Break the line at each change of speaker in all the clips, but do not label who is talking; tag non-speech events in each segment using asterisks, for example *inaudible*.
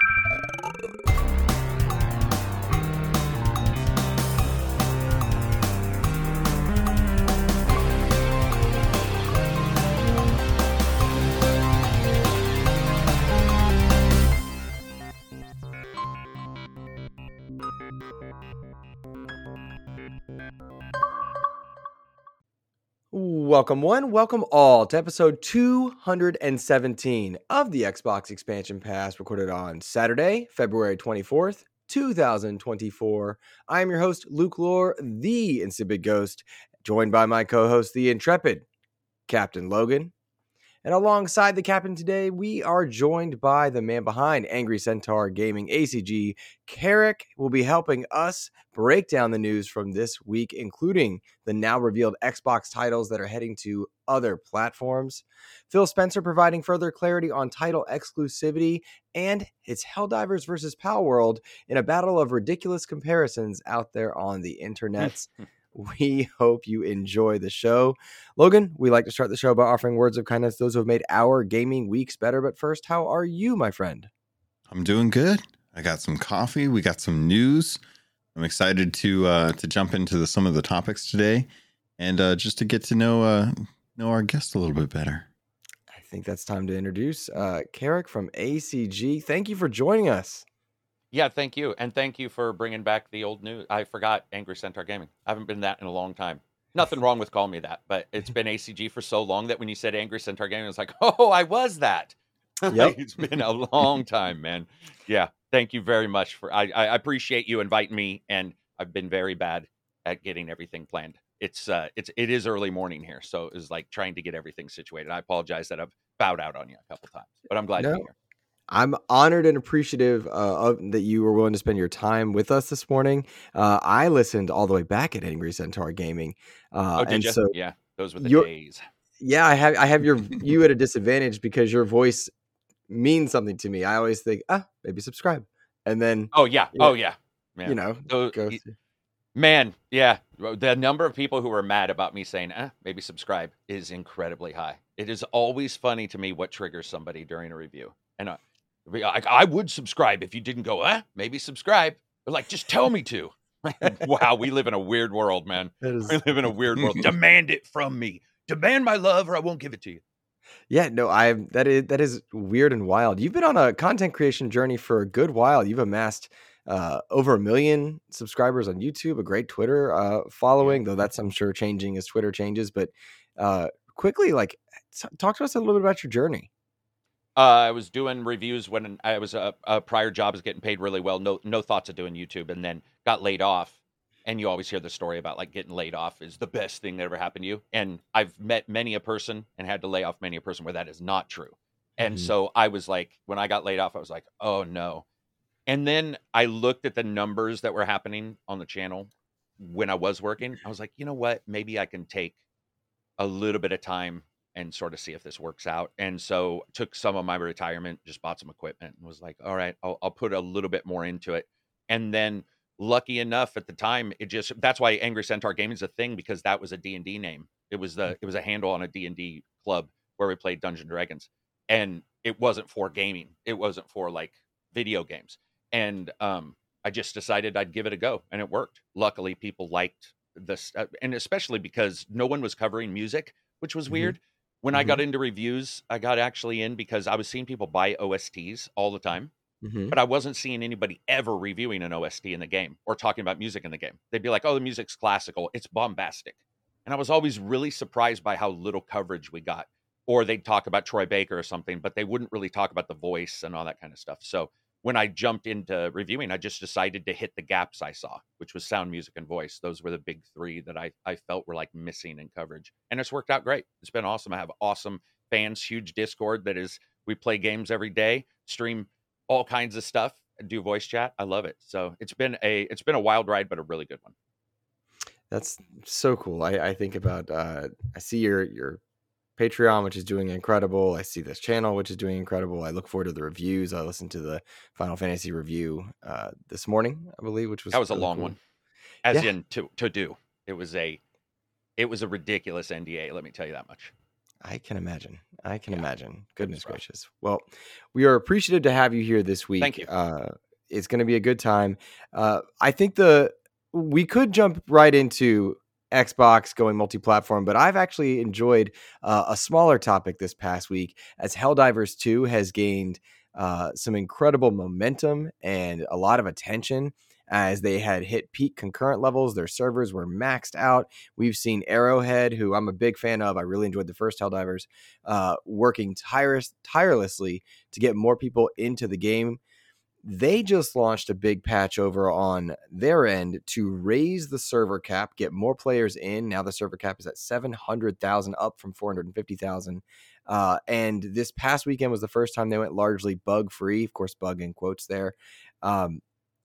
Thank you. Welcome, one, welcome all to episode 217 of the Xbox Expansion Pass, recorded on Saturday, February 24th, 2024. I am your host, Luke Lohr, the Insipid Ghost, joined by my co host, the Intrepid Captain Logun. And alongside the captain today, we are joined by the man behind Angry Centaur Gaming ACG. Karak will be helping us break down the news from this week, including the now revealed Xbox titles that are heading to other platforms. Phil Spencer providing further clarity on title exclusivity, and it's Helldivers versus Palworld in a battle of ridiculous comparisons out there on the *laughs* internets. We *laughs* hope you enjoy the show. Logun, we like to start the show by offering words of kindness to those who have made our gaming weeks better. But first, how are you, my friend?
I'm doing good. I got some coffee. We got some news. I'm excited to uh, to jump into the, some of the topics today, and uh, just to get to know uh, know our guest a little bit better.
I think that's time to introduce uh, Karak from ACG. Thank you for joining us.
Yeah, thank you, and thank you for bringing back the old news. I forgot Angry Centaur Gaming. I haven't been that in a long time. Nothing wrong with calling me that, but *laughs* it's been ACG for so long that when you said Angry Centaur Gaming, I was like, *laughs* oh, I was that. *laughs* Yep. it's been a long time, man. Yeah, thank you very much for. I, I appreciate you inviting me, and I've been very bad at getting everything planned. It's uh, it's it is early morning here, so it was like trying to get everything situated. I apologize that I've bowed out on you a couple times, but I'm glad no. to be here.
I'm honored and appreciative uh, of that you were willing to spend your time with us this morning. Uh, I listened all the way back at Angry Centaur Gaming.
Uh, oh, did and you? So yeah, those were the days.
Yeah, I have I have your you at a *laughs* disadvantage because your voice means something to me. I always think, ah, maybe subscribe, and then
oh yeah,
you know,
oh yeah,
man. you know,
so, man, yeah. The number of people who were mad about me saying, ah, maybe subscribe is incredibly high. It is always funny to me what triggers somebody during a review, and. Uh, like, I would subscribe if you didn't go, eh, maybe subscribe. But like, just tell me to. *laughs* wow, we live in a weird world, man. *laughs* Is... We live in a weird world. *laughs* Demand it from me. Demand my love, or I won't give it to you.
Yeah, no, I that is that is weird and wild. You've been on a content creation journey for a good while. You've amassed uh, over a million subscribers on YouTube, a great Twitter uh, following, though that's I'm sure changing as Twitter changes. But uh, quickly, like, talk to us a little bit about your journey.
Uh, I was doing reviews when I was a, a prior job was getting paid really well. No, no thoughts of doing YouTube, and then got laid off. And you always hear the story about like getting laid off is the best thing that ever happened to you. And I've met many a person and had to lay off many a person where that is not true. And mm-hmm. so I was like, when I got laid off, I was like, oh no. And then I looked at the numbers that were happening on the channel when I was working. I was like, you know what? Maybe I can take a little bit of time and sort of see if this works out. And so took some of my retirement, just bought some equipment and was like, all right, I'll, I'll put a little bit more into it. And then lucky enough at the time, it just, that's why Angry Centaur Gaming is a thing because that was a D&D name. It was the, it was a handle on a D&D club where we played Dungeon Dragons. And it wasn't for gaming. It wasn't for like video games. And um, I just decided I'd give it a go and it worked. Luckily, people liked this, uh, and especially because no one was covering music, which was mm-hmm. weird. When I got mm-hmm. into reviews, I got actually in because I was seeing people buy OSTs all the time,
Mhm.
but I wasn't seeing anybody ever reviewing an OST in the game or talking about music in the game. They'd be like, "Oh, the music's classical. It's bombastic." And I was always really surprised by how little coverage we got. Or they'd talk about Troy Baker or something, but they wouldn't really talk about the voice and all that kind of stuff. So when I jumped into reviewing, I just decided to hit the gaps I saw, which was sound, music, and voice. Those were the big three that I, I felt were like missing in coverage. And it's worked out great. It's been awesome. I have awesome fans, huge Discord that is, we play games every day, stream all kinds of stuff, do voice chat. I love it. So it's been a, it's been a wild ride, but a really good one.
That's so cool. I, I think about uh, I see your your Patreon, which is doing incredible. I see this channel, which is doing incredible. I look forward to the reviews. I listened to the Final Fantasy review uh, this morning, I believe, which was
that was really a long cool. one, as yeah. in to to do. It was a it was a ridiculous NDA. Let me tell you that much.
I can imagine. I can
Yeah,
imagine. Goodness
rough.
gracious. Well, we are appreciative to have you here this week.
Thank you.
Uh, it's going to be a good time. Uh, I think the we could jump right into Xbox going multi-platform, but I've actually enjoyed uh, a smaller topic this past week as Helldivers 2 has gained uh, some incredible momentum and a lot of attention as they had hit peak concurrent levels. Their servers were maxed out. We've seen Arrowhead, who I'm a big fan of. I really enjoyed the first Helldivers, uh, working tireless, tirelessly to get more people into the game. They just launched a big patch over on their end to raise the server cap, get more players in. Now the server cap is at 700,000, up from 450,000. Uh, and this past weekend was the first time they went largely bug free. Of course, bug in quotes there. Um,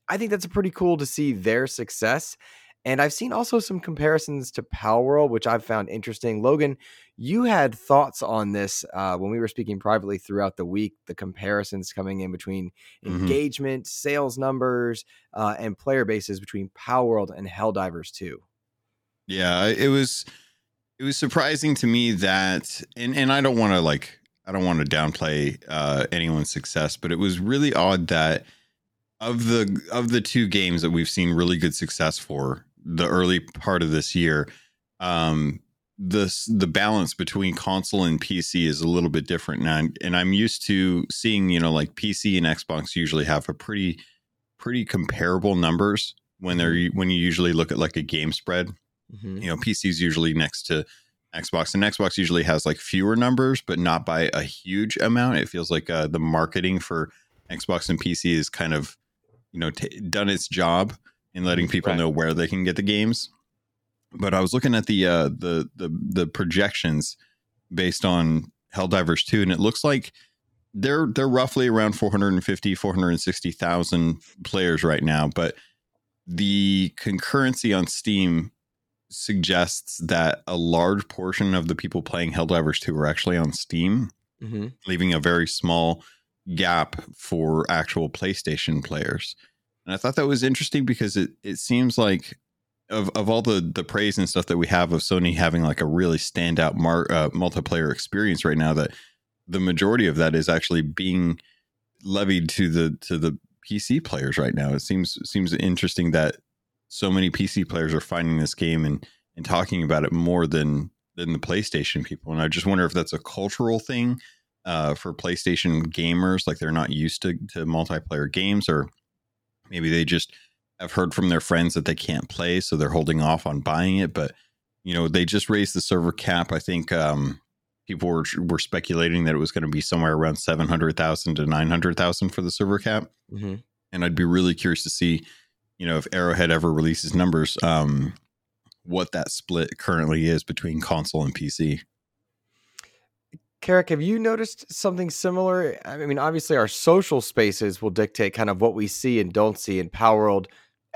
I think that's pretty cool to see their success. And I've seen also some comparisons to Palworld, which I've found interesting. Logun, you had thoughts on this uh, when we were speaking privately throughout the week. The comparisons coming in between
Mhm.
engagement, sales numbers, uh, and player bases between Palworld and Helldivers 2.
Yeah, it was it was surprising to me that and and I don't want to like I don't want to downplay uh anyone's success, but it was really odd that of the of the two games that we've seen really good success for the early part of this year, um the the balance between console and PC is a little bit different now and I'm used to seeing, you know, like PC and Xbox usually have a pretty pretty comparable numbers when they're when you usually look at like a game spread.
Mm-hmm.
you know PC's usually next to Xbox and Xbox usually has like fewer numbers but not by a huge amount. It feels like uh, the marketing for Xbox and PC is kind of you know t- done its job in letting people
Right.
know where they can get the games but I was looking at the uh the the the projections based on Helldivers 2 and it looks like they're they're roughly around 450 460,000 players right now but the concurrency on Steam suggests that a large portion of the people playing Helldivers 2 are actually on Steam,
Mm-hmm.
leaving a very small gap for actual PlayStation players. And I thought that was interesting because it, it seems like of, of all the, the praise and stuff that we have of Sony having like a really standout mar- uh, multiplayer experience right now, that the majority of that is actually being levied to the to the PC players right now. It seems seems interesting that so many PC players are finding this game and and talking about it more than than the PlayStation people. And I just wonder if that's a cultural thing uh, for PlayStation gamers, like they're not used to to multiplayer games, or maybe they just have heard from their friends that they can't play, so they're holding off on buying it. But you know, they just raised the server cap. I think um, people were were speculating that it was going to be somewhere around seven hundred thousand to nine hundred thousand for the server cap
Mm-hmm.
and I'd be really curious to see, you know, if Arrowhead ever releases numbers, um, what that split currently is between console and PC.
Karak, have you noticed something similar? I mean, obviously, our social spaces will dictate kind of what we see and don't see in Palworld,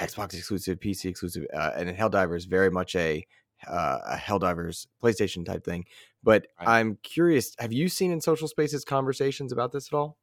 Xbox exclusive, PC exclusive, uh, and in is very much a, uh, a Helldivers PlayStation type thing. But
Right.
I'm curious, have you seen in social spaces conversations about this at all?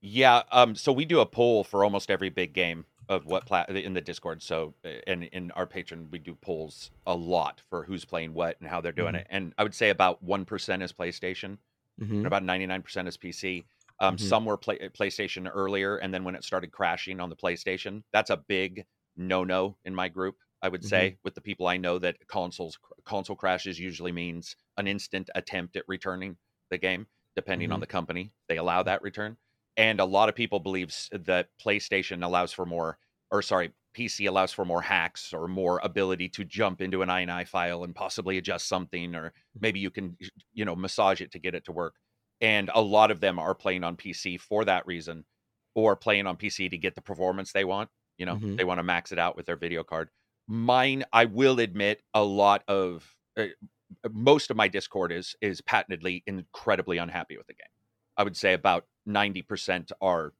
Yeah, um, so we do a poll for almost every big game of what plat in the Discord. So, uh, and in our Patreon, we do polls a lot for who's playing what and how they're doing
Mhm.
it. And I would say about one percent is PlayStation,
Mm-hmm.
and about ninety nine percent is PC. Um,
Mhm.
Some were play- PlayStation earlier, and then when it started crashing on the PlayStation, that's a big no no in my group. I would say with the people I know that consoles console crashes usually means an instant attempt at returning the game, depending on
Mhm.
the company. They allow that return and a lot of people believes that PlayStation allows for more, or sorry, PC allows for more hacks or more ability to jump into an INI file and possibly adjust something, or maybe you can, you know, massage it to get it to work. And a lot of them are playing on PC for that reason, or playing on PC to get the performance they want. You know,
Mhm.
they want to max it out with their video card. Mine, I will admit, a lot of uh, most of my Discord is is patently incredibly unhappy with the game. I would say about 90% are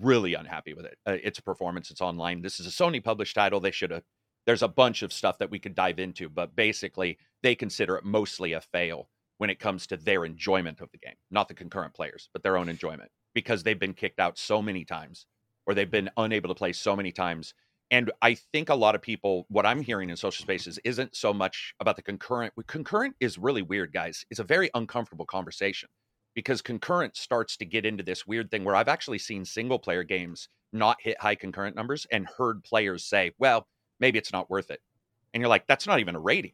really unhappy with it. Uh, its a performance, it's online. This is a Sony published title. They should have. There's a bunch of stuff that we could dive into, but basically, they consider it mostly a fail when it comes to their enjoyment of the game, not the concurrent players, but their own enjoyment, because they've been kicked out so many times, or they've been unable to play so many times. And I think a lot of people, what I'm hearing in social spaces isn't so much about the concurrent. Concurrent is really weird, guys. It's a very uncomfortable conversation because concurrent starts to get into this weird thing where I've actually seen single player games not hit high concurrent numbers and heard players say, well, maybe it's not worth it. And you're like, that's not even a rating.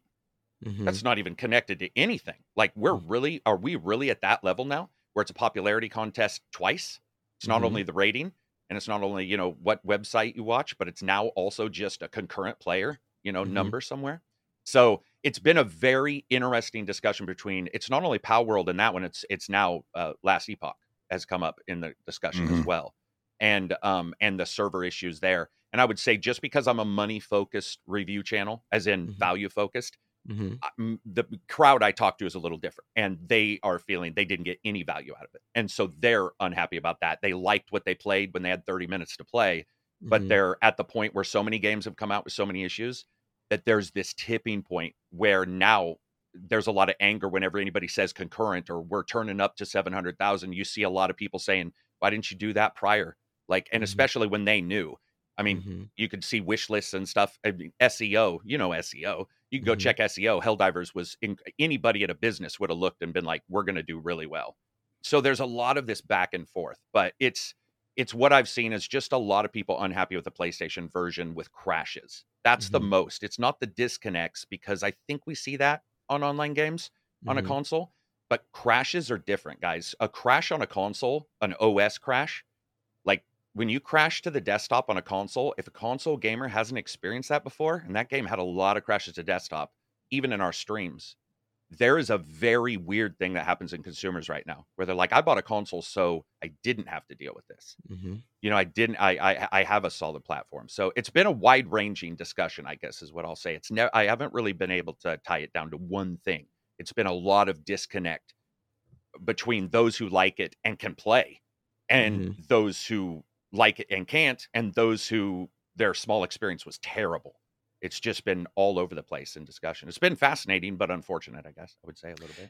Mhm.
That's not even connected to anything. Like, we're
Mm.
really, are we really at that level now where it's a popularity contest twice? It's not
Mhm.
only the rating and it's not only, you know, what website you watch, but it's now also just a concurrent player, you know,
Mhm.
number somewhere. So it's been a very interesting discussion between it's not only Palworld and that one, it's it's now uh, Last Epoch has come up in the discussion as
Mhm.
well. And um and the server issues there. And I would say just because I'm a money focused review channel, as in
Mhm.
value focused,
Mhm.
The crowd I talk to is a little different, and they are feeling they didn't get any value out of it, and so they're unhappy about that. They liked what they played when they had 30 minutes to play, but
Mhm.
they're at the point where so many games have come out with so many issues that there's this tipping point where now there's a lot of anger whenever anybody says concurrent or we're turning up to 700,000. You see a lot of people saying, "Why didn't you do that prior?" Like, and
Mhm.
especially when they knew. I mean,
Mhm.
you could see wish lists and stuff. I mean, SEO, you know SEO. You can go
Mhm.
check SEO. Helldivers was in, anybody at a business would have looked and been like, "We're going to do really well." So there's a lot of this back and forth, but it's it's what I've seen is just a lot of people unhappy with the PlayStation version with crashes. That's the
Mhm.
most. It's not the disconnects because I think we see that on online games on a
Mhm.
console, but crashes are different, guys. A crash on a console, an OS crash, like when you crash to the desktop on a console, if a console gamer hasn't experienced that before, and that game had a lot of crashes to desktop, even in our streams, there is a very weird thing that happens in consumers right now where they're like, I bought a console so I didn't have to deal with this.
Mhm.
You know, I didn't, I, I, I have a solid platform. So it's been a wide ranging discussion, I guess is what I'll say. It's never, I haven't really been able to tie it down to one thing. It's been a lot of disconnect between those who like it and can play and those who like it and can't, and those who their small experience was terrible. It's just been all over the place in discussion. It's been fascinating, but unfortunate, I guess I would say a little bit.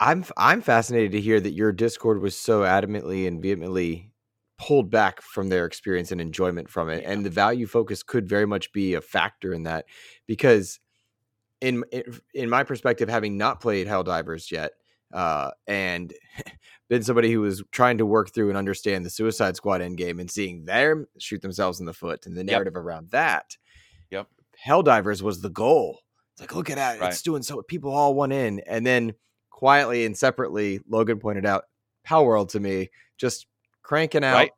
I'm I'm fascinated to hear that your Discord was so adamantly and vehemently pulled back from their experience and enjoyment from it,
Yeah.
and the value focus could very much be a factor in that because in in- my perspective, having not played Helldivers yet, uh, and *laughs* been somebody who was trying to work through and understand the Suicide Squad endgame and seeing them shoot themselves in the foot and the narrative around that. Helldivers was the goal. It's like, look at that.
Right.
It's doing so people all went in. And then quietly and separately, Logun pointed out Palworld to me, just cranking out
Right.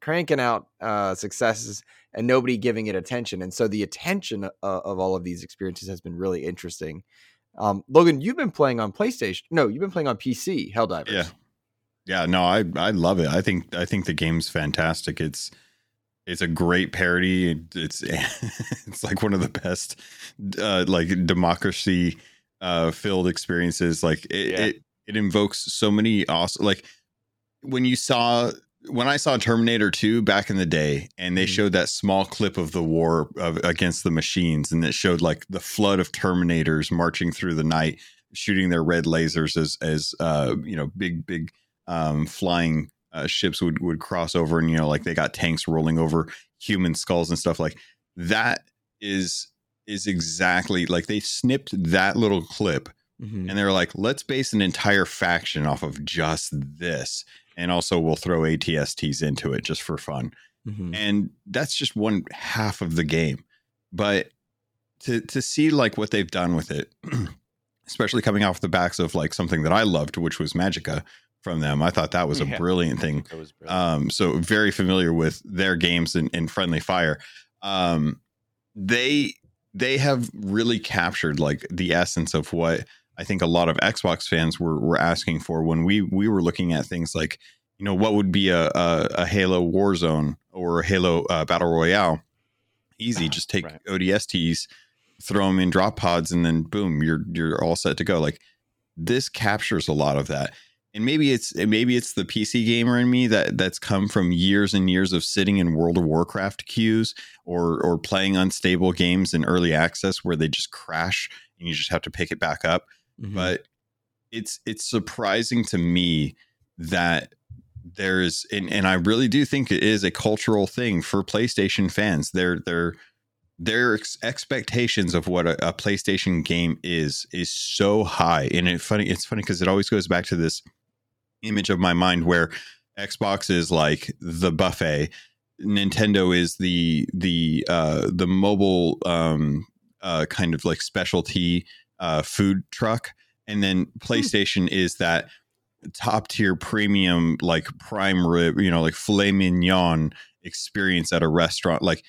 cranking out uh successes and nobody giving it attention. And so the attention uh, of all of these experiences has been really interesting. Um, Logun, you've been playing on PlayStation. No, you've been playing on PC, Helldivers.
Yeah. Yeah, no, I I love it. I think I think the game's fantastic. It's it's a great parody. It's *laughs* it's like one of the best uh like democracy uh filled experiences. Like it,
Yeah.
it it invokes so many awesome like when you saw when I saw Terminator 2 back in the day and they
Mhm.
showed that small clip of the war of, against the machines and it showed like the flood of Terminators marching through the night shooting their red lasers as as uh you know big big um flying uh, ships would would cross over and you know like they got tanks rolling over human skulls and stuff like that is is exactly like they snipped that little clip
Mhm.
and they're like let's base an entire faction off of just this and also we'll throw ATSTs into it just for fun
Mhm.
and that's just one half of the game but to to see like what they've done with it *clears throat* especially coming off the backs of like something that i loved which was Magicka from them. I thought that was a
Yeah.
brilliant thing.
Brilliant.
um so very familiar with their games and, in friendly fire. Um they they have really captured like the essence of what i think a lot of xbox fans were were asking for when we we were looking at things like you know what would be a a, a halo warzone or a halo uh, battle royale? Easy just take
Right.
odsts throw them in drop pods and then boom you're you're all set to go. Like this captures a lot of that and maybe it's maybe it's the PC gamer in me that that's come from years and years of sitting in World of Warcraft queues or or playing unstable games in early access where they just crash and you just have to pick it back up.
Mhm.
But it's it's surprising to me that there's and, and I really do think it is a cultural thing for PlayStation fans. Their their their ex- expectations of what a, a, PlayStation game is is so high, and it funny. It's funny because it always goes back to this image of my mind where Xbox is like the buffet, Nintendo is the the uh, the mobile um, uh, kind of like specialty uh, food truck, and then hmm. PlayStation is that top tier premium like prime rib, you know, like filet mignon experience at a restaurant. Like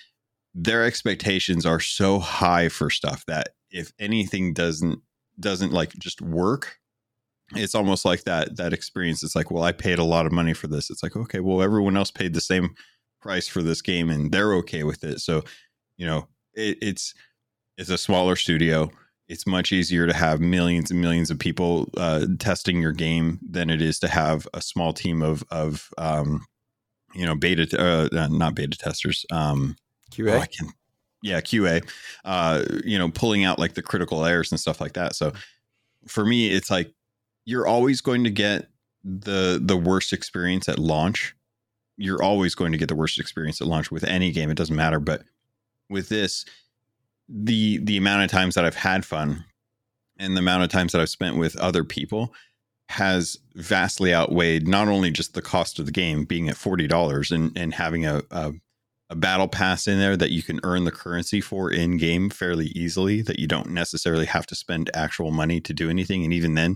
their expectations are so high for stuff that if anything doesn't doesn't like just work, it's almost like that that experience. It's like, well, I paid a lot of money for this. It's like, okay, well, everyone else paid the same price for this game and they're okay with it. So, you know, it, it's it's a smaller studio it's much easier to have millions and millions of people uh, testing your game than it is to have a small team of of um, you know beta uh, uh not beta testers um,
QA. Oh,
can, yeah, QA. Uh, you know, pulling out like the critical errors and stuff like that. So for me, it's like you're always going to get the the worst experience at launch. You're always going to get the worst experience at launch with any game. It doesn't matter, but with this, the the amount of times that I've had fun and the amount of times that I've spent with other people has vastly outweighed not only just the cost of the game being at forty dollars and and having a, a, a battle pass in there that you can earn the currency for in game fairly easily that you don't necessarily have to spend actual money to do anything and even then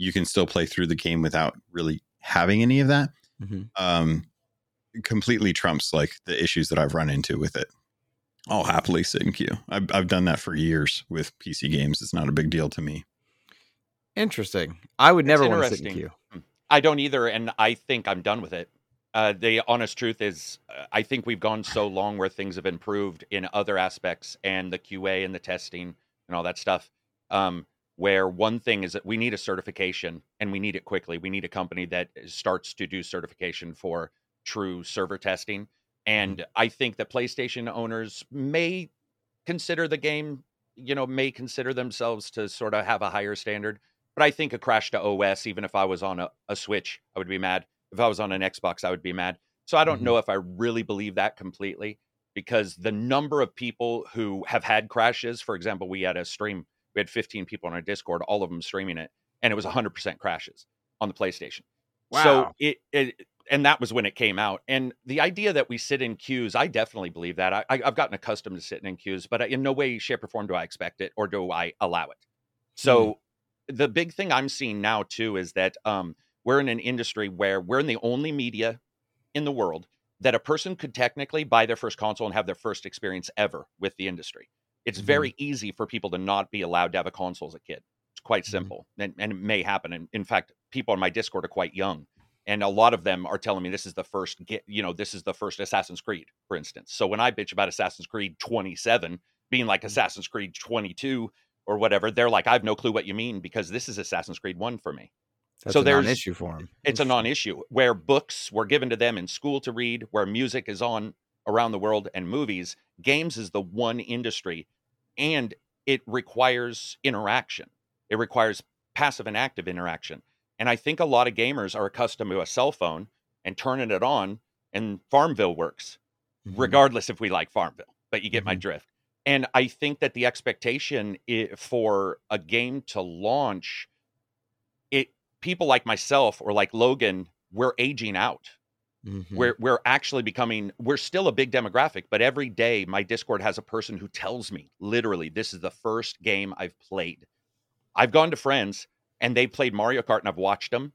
you can still play through the game without really having any of that mm-hmm. um completely trumps like the issues that I've run into with it. I'll happily sit in queue. I've, I've done that for years with PC games. It's not a big deal to me.
Interesting. I would never want to sit in queue.
I don't either, and I think I'm done with it. Uh, the honest truth is, uh, I think we've gone so long where things have improved in other aspects and the QA and the testing and all that stuff. Um, where one thing is that we need a certification and we need it quickly. We need a company that starts to do certification for true server testing and I think that PlayStation owners may consider the game, you know, may consider themselves to sort of have a higher standard. But I think a crash to OS, even if I was on a, a Switch, I would be mad. If I was on an Xbox, I would be mad. So I don't mm-hmm. know if I really believe that completely because the number of people who have had crashes, for example, we had a stream, we had 15 people on our Discord, all of them streaming it, and it was 100% crashes on the PlayStation. Wow. So it, it and that was when it came out. And the idea that we sit in queues, I definitely believe that. I, have gotten accustomed to sitting in queues, but in no way, shape, or form do I expect it or do I allow it. So mm-hmm. the big thing I'm seeing now too is that um, we're in an industry where we're in the only media in the world that a person could technically buy their first console and have their first experience ever with the industry. It's mm-hmm. very easy for people to not be allowed to have a console as a kid. It's quite mm-hmm. simple, mm-hmm. and, and it may happen. And in fact, people on my Discord are quite young and a lot of them are telling me this is the first get you know this is the first assassin's creed for instance so when i bitch about assassin's creed 27 being like mm. assassin's creed 22 or whatever they're like i have no clue what you mean because this is assassin's creed 1 for me
That's so there's an issue for them
it's a non-issue where books were given to them in school to read where music is on around the world and movies games is the one industry and it requires interaction it requires passive and active interaction and I think a lot of gamers are accustomed to a cell phone and turning it on, and Farmville works, mm-hmm. regardless if we like Farmville. But you get mm-hmm. my drift. And I think that the expectation for a game to launch, it people like myself or like Logun, we're aging out. Mm-hmm. We're we're actually becoming we're still a big demographic, but every day my Discord has a person who tells me literally this is the first game I've played. I've gone to friends and they played Mario Kart and I've watched them,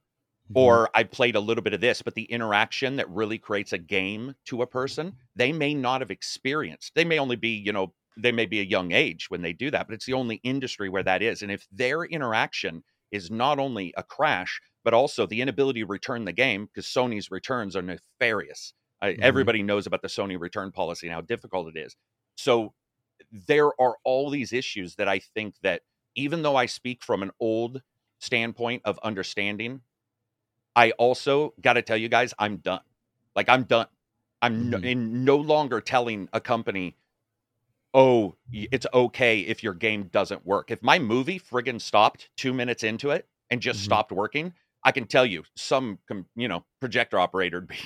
mm-hmm. or I played a little bit of this, but the interaction that really creates a game to a person, they may not have experienced. They may only be, you know, they may be a young age when they do that, but it's the only industry where that is. And if their interaction is not only a crash, but also the inability to return the game, because Sony's returns are nefarious. Mm-hmm. everybody knows about the Sony return policy and how difficult it is. So there are all these issues that I think that even though I speak from an old standpoint of understanding, I also got to tell you guys, I'm done. Like I'm done. I'm mm-hmm. no, in no longer telling a company, "Oh, it's okay if your game doesn't work." If my movie friggin' stopped 2 minutes into it and just mm-hmm. stopped working, I can tell you some, you know, projector operator *laughs* be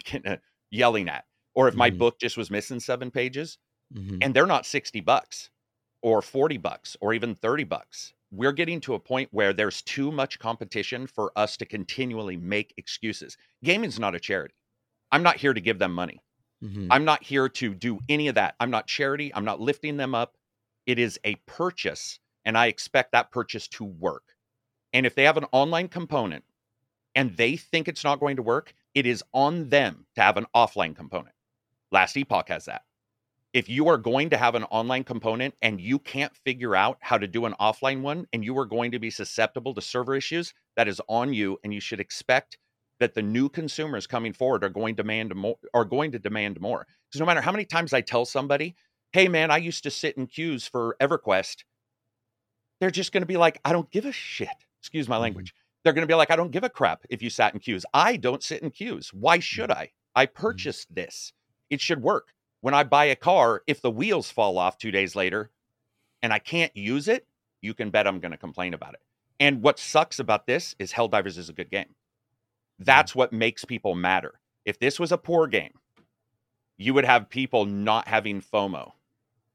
yelling at, or if my
Mhm.
book just was missing seven pages,
Mhm.
and they're not 60 bucks or 40 bucks or even 30 bucks. We're getting to a point where there's too much competition for us to continually make excuses. Gaming's not a charity. I'm not here to give them money.
Mhm.
I'm not here to do any of that. I'm not charity. I'm not lifting them up. It is a purchase, and I expect that purchase to work. And if they have an online component and they think it's not going to work, it is on them to have an offline component. Last Epoch has that. If you are going to have an online component and you can't figure out how to do an offline one and you are going to be susceptible to server issues, that is on you and you should expect that the new consumers coming forward are going to demand more are going to demand more. Because no matter how many times I tell somebody, "Hey man, I used to sit in queues for EverQuest," they're just going to be like, "I don't give a shit." Excuse my
Mhm.
language. They're going to be like, "I don't give a crap if you sat in queues. I don't sit in queues. Why should mm-hmm. I? I mm-hmm. purchased this. It should work. When I buy a car, if the wheels fall off 2 days later and I can't use it, you can bet I'm going to complain about it. And what sucks about this is Helldivers is a good game. Mm-hmm. That's what makes people matter. If this was a poor game, you would have people not having FOMO.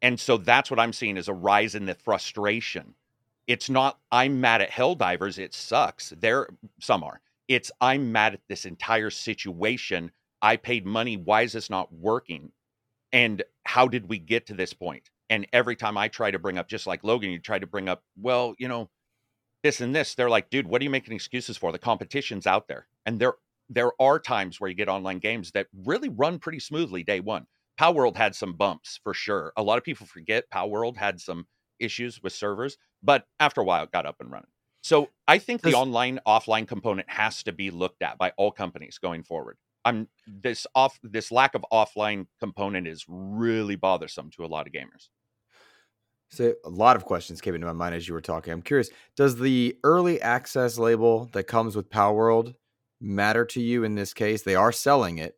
And so that's what I'm seeing is a rise in the frustration. It's not I'm mad at Helldivers, it sucks. There some are. It's I'm mad at this entire situation. I paid money, why is this not working? And how did we get to this point? And every time I try to bring up just like Logun, you try to bring up, well, you know, this and this, they're like, dude, what are you making excuses for? The competition's out there. And there there are times where you get online games that really run pretty smoothly day one. Palworld had some bumps for sure. A lot of people forget Palworld had some issues with servers, but after a while it got up and running. So I think the online offline component has to be looked at by all companies going forward. I'm this off this lack of offline component is really bothersome to a lot of gamers.
So a lot of questions came into my mind as you were talking. I'm curious, does the early access label that comes with Palworld matter to you in this case? They are selling it.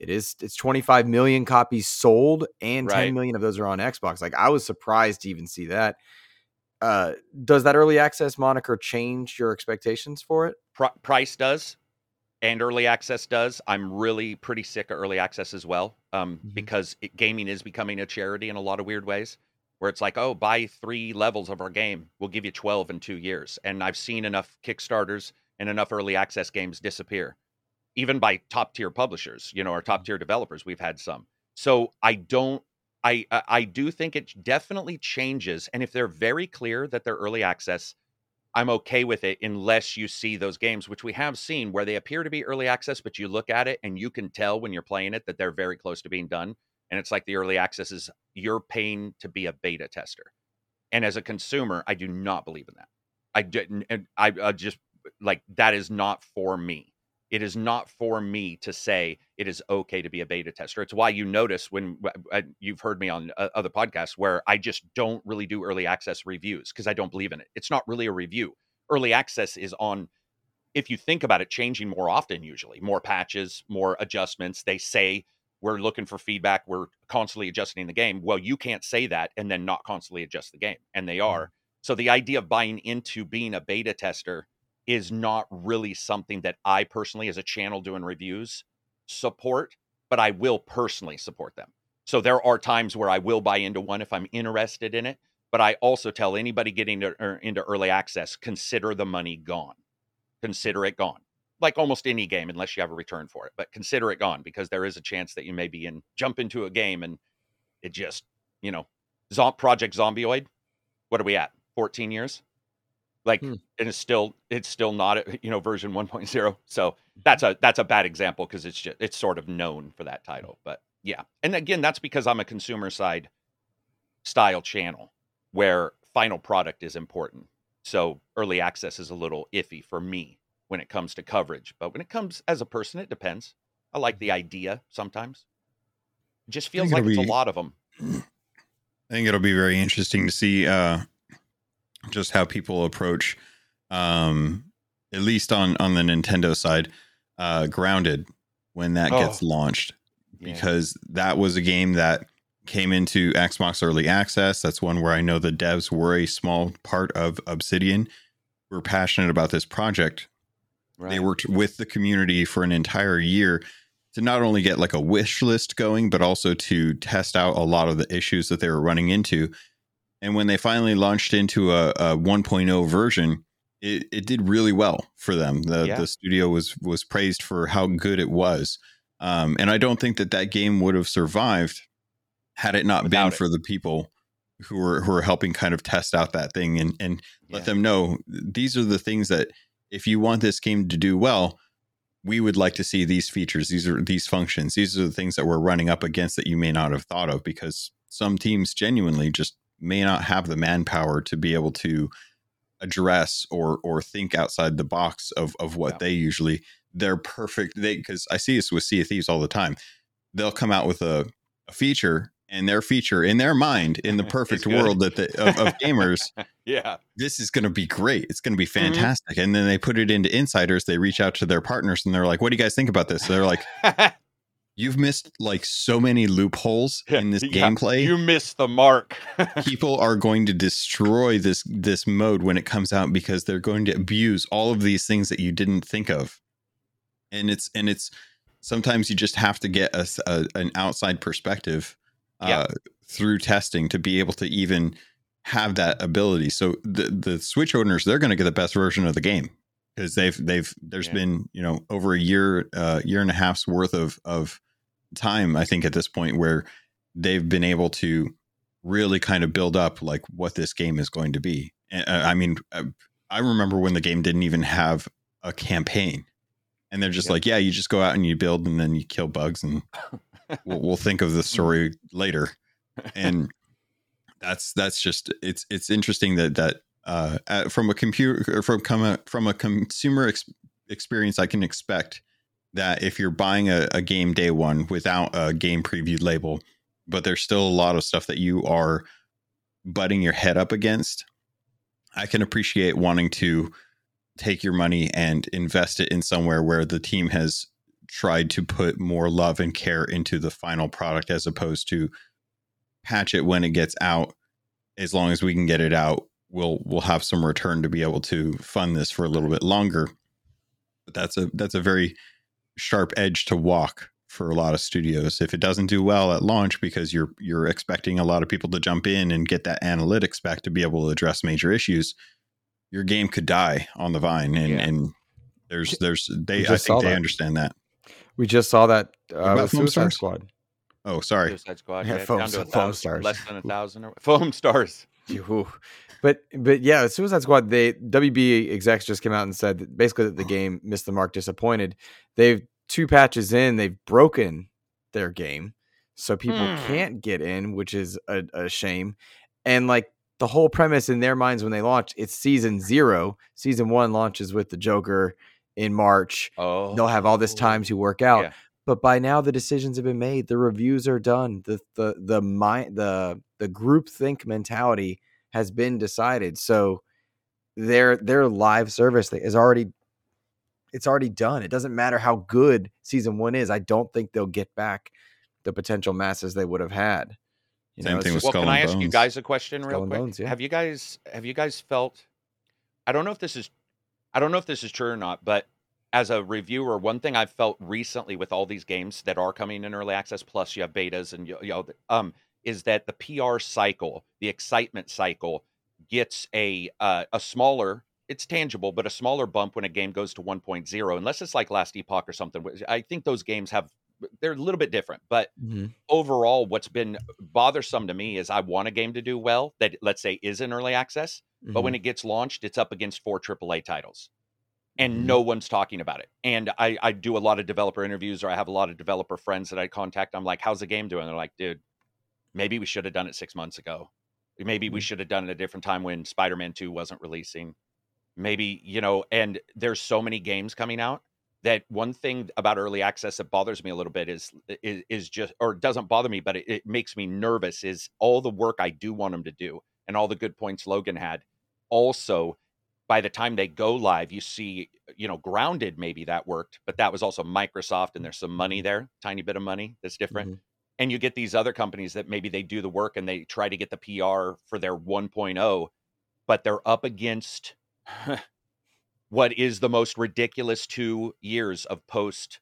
It is it's 25 million copies sold and 10
Right.
million of those are on Xbox. Like I was surprised to even see that. Uh does that early access moniker change your expectations for it?
Pri price does and early access does. I'm really pretty sick of early access as well, um,
Mhm.
because it, gaming is becoming a charity in a lot of weird ways. Where it's like, oh, buy three levels of our game, we'll give you 12 in two years. And I've seen enough Kickstarters and enough early access games disappear, even by top tier publishers, you know, or top mm-hmm. tier developers. We've had some. So I don't. I I do think it definitely changes, and if they're very clear that they're early access, I'm okay with it unless you see those games, which we have seen where they appear to be early access, but you look at it and you can tell when you're playing it that they're very close to being done. And it's like the early access is you're paying to be a beta tester. And as a consumer, I do not believe in that. I didn't, and I, I just like that is not for me. It is not for me to say it is okay to be a beta tester. It's why you notice when you've heard me on uh, other podcasts where I just don't really do early access reviews because I don't believe in it. It's not really a review. Early access is on, if you think about it, changing more often, usually more patches, more adjustments. They say we're looking for feedback, we're constantly adjusting the game. Well, you can't say that and then not constantly adjust the game. And they are. So the idea of buying into being a beta tester is not really something that I personally, as a channel doing reviews, support, but I will personally support them. So there are times where I will buy into one if I'm interested in it, but I also tell anybody getting to, er, into early access, consider the money gone. Consider it gone. Like almost any game, unless you have a return for it, but consider it gone because there is a chance that you may be in jump into a game and it just, you know, Project Zomboid. What are we at? 14 years? Like,
Hmm.
and it's still it's still not you know version 1.0. So that's a that's a bad example because it's just it's sort of known for that title. But yeah, and again, that's because I'm a consumer side style channel where final product is important. So early access is a little iffy for me when it comes to coverage. But when it comes as a person, it depends. I like the idea sometimes. It just feels like
it'll
it's a lot of them.
I think it'll be very interesting to see uh, just how people approach, um, at least on on the Nintendo side, uh, Grounded when that gets
Oh.
launched,
Yeah.
because that was a game that came into Xbox Early Access. That's one where I know the devs were a small part of Obsidian. We're passionate about this project, They worked with the community for an entire year to not only get like a wish list going, but also to test out a lot of the issues that they were running into. And when they finally launched into a, a 1.0 version, it, it did really well for them. The
Yeah.
the studio was was praised for how good it was. Um, and I don't think that that game would have survived had it not
Without
been
it.
for the people who were who were helping kind of test out that thing and and let them know these are the things that if you want this game to do well, we would like to see these features, these are these functions, these are the things that we're running up against that you may not have thought of because some teams genuinely just may not have the manpower to be able to address or or think outside the box of of what
Yeah.
they usually they're perfect they because I see this with Sea of Thieves all the time. They'll come out with a, a feature and their feature in their mind in the *laughs* perfect world that the, of, of gamers *laughs*
Yeah.
this is going to be great. It's going to be
Mm-hmm.
fantastic. And then they put it into insiders. They reach out to their partners and they're like, "What do you guys think about this?" they're like, *laughs* "You've missed like so many loopholes *laughs* in this
Yeah,
gameplay.
You missed the mark. *laughs*
People are going to destroy this this mode when it comes out because they're going to abuse all of these things that you didn't think of." And it's and it's sometimes you just have to get a, a- an outside perspective uh,
Yeah.
through testing to be able to even have that ability. So the the Switch owners they're going to get the best version of the game because they've they've there's
Yeah.
been you know over a year uh, year and a half's worth of of time I think at this point where they've been able to really kind of build up like what this game is going to be. I mean, uh, I remember when the game didn't even have a campaign, and they're just
Yeah.
like, yeah, you just go out and you build and then you kill bugs and *laughs* we'll, we'll think of the story later. And *laughs* that's that's just it's it's interesting that that uh, from a computer or from come a, from a consumer ex- experience, I can expect that if you're buying a, a game day one without a game preview label, but there's still a lot of stuff that you are butting your head up against, I can appreciate wanting to take your money and invest it in somewhere where the team has tried to put more love and care into the final product as opposed to patch it when it gets out. As long as we can get it out we'll we'll have some return to be able to fund this for a little bit longer. But that's a that's a very sharp edge to walk for a lot of studios if it doesn't do well at launch because you're you're expecting a lot of people to jump in and get that analytics back to be able to address major issues your game could die on the vine and
Yeah.
and there's there's they i think they
that.
understand that
We just saw that uh, with Suicide
Stars?
Squad.
oh sorry
Suicide Squad.
Yeah,
Yeah,
foam-
down to a
foam
thousand,
stars.
less than a thousand or foam stars. *laughs*
Ooh. But but yeah, Suicide Squad. They WB execs just came out and said that basically that the game missed the mark, disappointed. They've two patches in, they've broken their game, so people
Hmm.
can't get in, which is a, a shame. And like the whole premise in their minds when they launch, it's season zero. Season one launches with the Joker in March.
Oh,
They'll have all this time to work out.
Yeah.
But by now the decisions have been made. The reviews are done. The the the mind the the group think mentality has been decided. So their their live service is already it's already done. It doesn't matter how good season one is. I don't think they'll get back the potential masses they would have had. You
Same
it's
thing with
Well,
Skull
can I ask you guys a question
Skull
real
and
quick?
Bones, yeah.
Have you guys have you guys felt? I don't know if this is, I don't know if this is true or not, but as a reviewer, one thing I've felt recently with all these games that are coming in early access, plus you have betas and you, you know, um, is that the PR cycle, the excitement cycle, gets a uh, a smaller. It's tangible, but a smaller bump when a game goes to 1.0, unless it's like Last Epoch or something. I think those games have they're a little bit different, but
Mhm.
overall what's been bothersome to me is I want a game to do well that let's say is in early access, but
Mhm.
when it gets launched, it's up against four AAA titles. And
Mhm.
no one's talking about it. And I, I do a lot of developer interviews or I have a lot of developer friends that I contact. I'm like, how's the game doing? They're like, dude, maybe we should have done it six months ago. Maybe we
Mhm.
should have done it a different time when Spider Man 2 wasn't releasing. Maybe, you know, and there's so many games coming out that one thing about early access that bothers me a little bit is is, is just or doesn't bother me but it, it makes me nervous is all the work i do want them to do and all the good points logun had also by the time they go live you see you know grounded maybe that worked but that was also microsoft and there's some money there tiny bit of money that's different
Mhm.
And you get these other companies that maybe they do the work and they try to get the pr for their 1.0 but they're up against *laughs* what is the most ridiculous two years of post,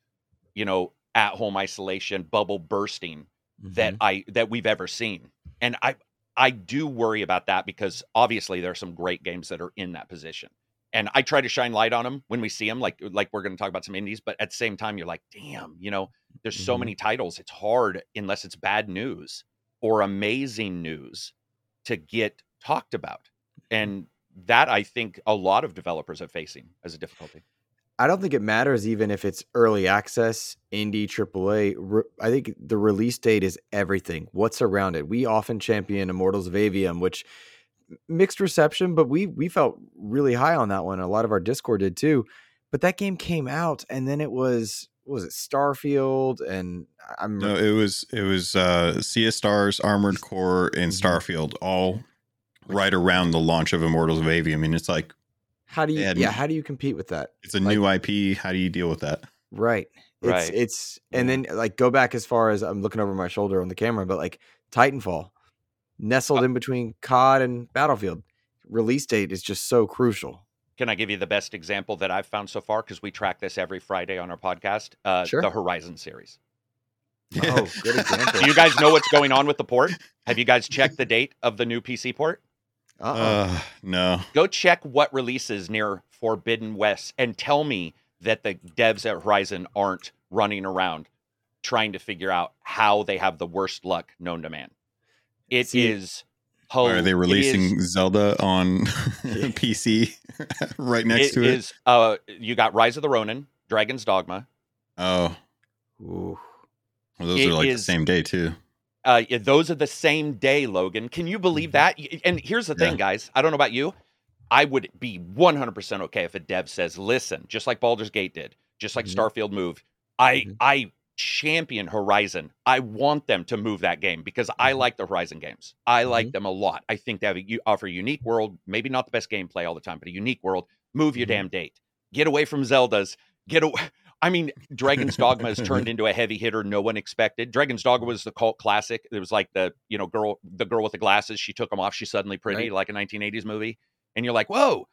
you know, at home isolation bubble bursting that
Mhm.
I that we've ever seen. And I I do worry about that because obviously there are some great games that are in that position. And I try to shine light on them when we see them, like like we're going to talk about some indies. But at the same time, you're like, damn, you know, there's so
Mhm.
many titles. It's hard unless it's bad news or amazing news to get talked about. And that I think a lot of developers are facing as a difficulty.
I don't think it matters even if it's early access, indie, AAA. Re- I think the release date is everything. What's around it? We often champion Immortals of Aveum, which mixed reception, but we we felt really high on that one. A lot of our Discord did too. But that game came out, and then it was what was it Starfield, and I'm
No, it was it was uh Sea of Stars, Armored Core, and
Mhm.
Starfield all right around the launch of Immortals of Aveum. I mean, it's like
how do you
they
yeah how do you compete with that?
it's a
Like-
new IP. How do you deal with that?
Right. It's
Right.
it's and then like go back as far as I'm looking over my shoulder on the camera, but like Titanfall, nestled in between COD and Battlefield. Release date is just so crucial.
Can I give you the best example that I've found so far? Because we track this every Friday on our podcast. Uh,
Sure.
The Horizon series.
Oh, *laughs* good example.
Do you guys know what's going on with the port? Have you guys checked the date of the new PC port?
Uh-uh.
Uh, no.
Go check what releases near Forbidden West and tell me that the devs at Horizon aren't running around trying to figure out how they have the worst luck known to man. It is.
See-
ho-
Why are they
it is-
releasing Zelda on *laughs* PC *laughs* right next
it
to it?
is, uh, you got Rise of the Ronin, Dragon's Dogma.
oh,
Ooh.
well, those
It
are like
is-
the same day too.
Uh, yeah, those are the same day, Logun. Can you believe that? And here's the thing,
Mm-hmm.
Guys. I don't know about you. I would be 100% okay if a dev says, "Listen, just like Baldur's Gate did, just like
Mhm.
Starfield moved, I
Mhm.
I champion Horizon. I want them to move that game because I
Mhm.
like the Horizon games. I like
Mhm.
them a lot. I think they have a, you offer a unique world, maybe not the best gameplay all the time, but a unique world. Move your
Mhm.
damn date. Get away from Zelda's. Get away. *laughs* I mean, Dragon's Dogma has turned *laughs* into a heavy hitter no one expected. Dragon's Dogma was the cult classic. It was like the, you know, girl, the girl with the glasses. She took them off. She's suddenly pretty,
Right.
like a 1980s movie. And you're like, whoa,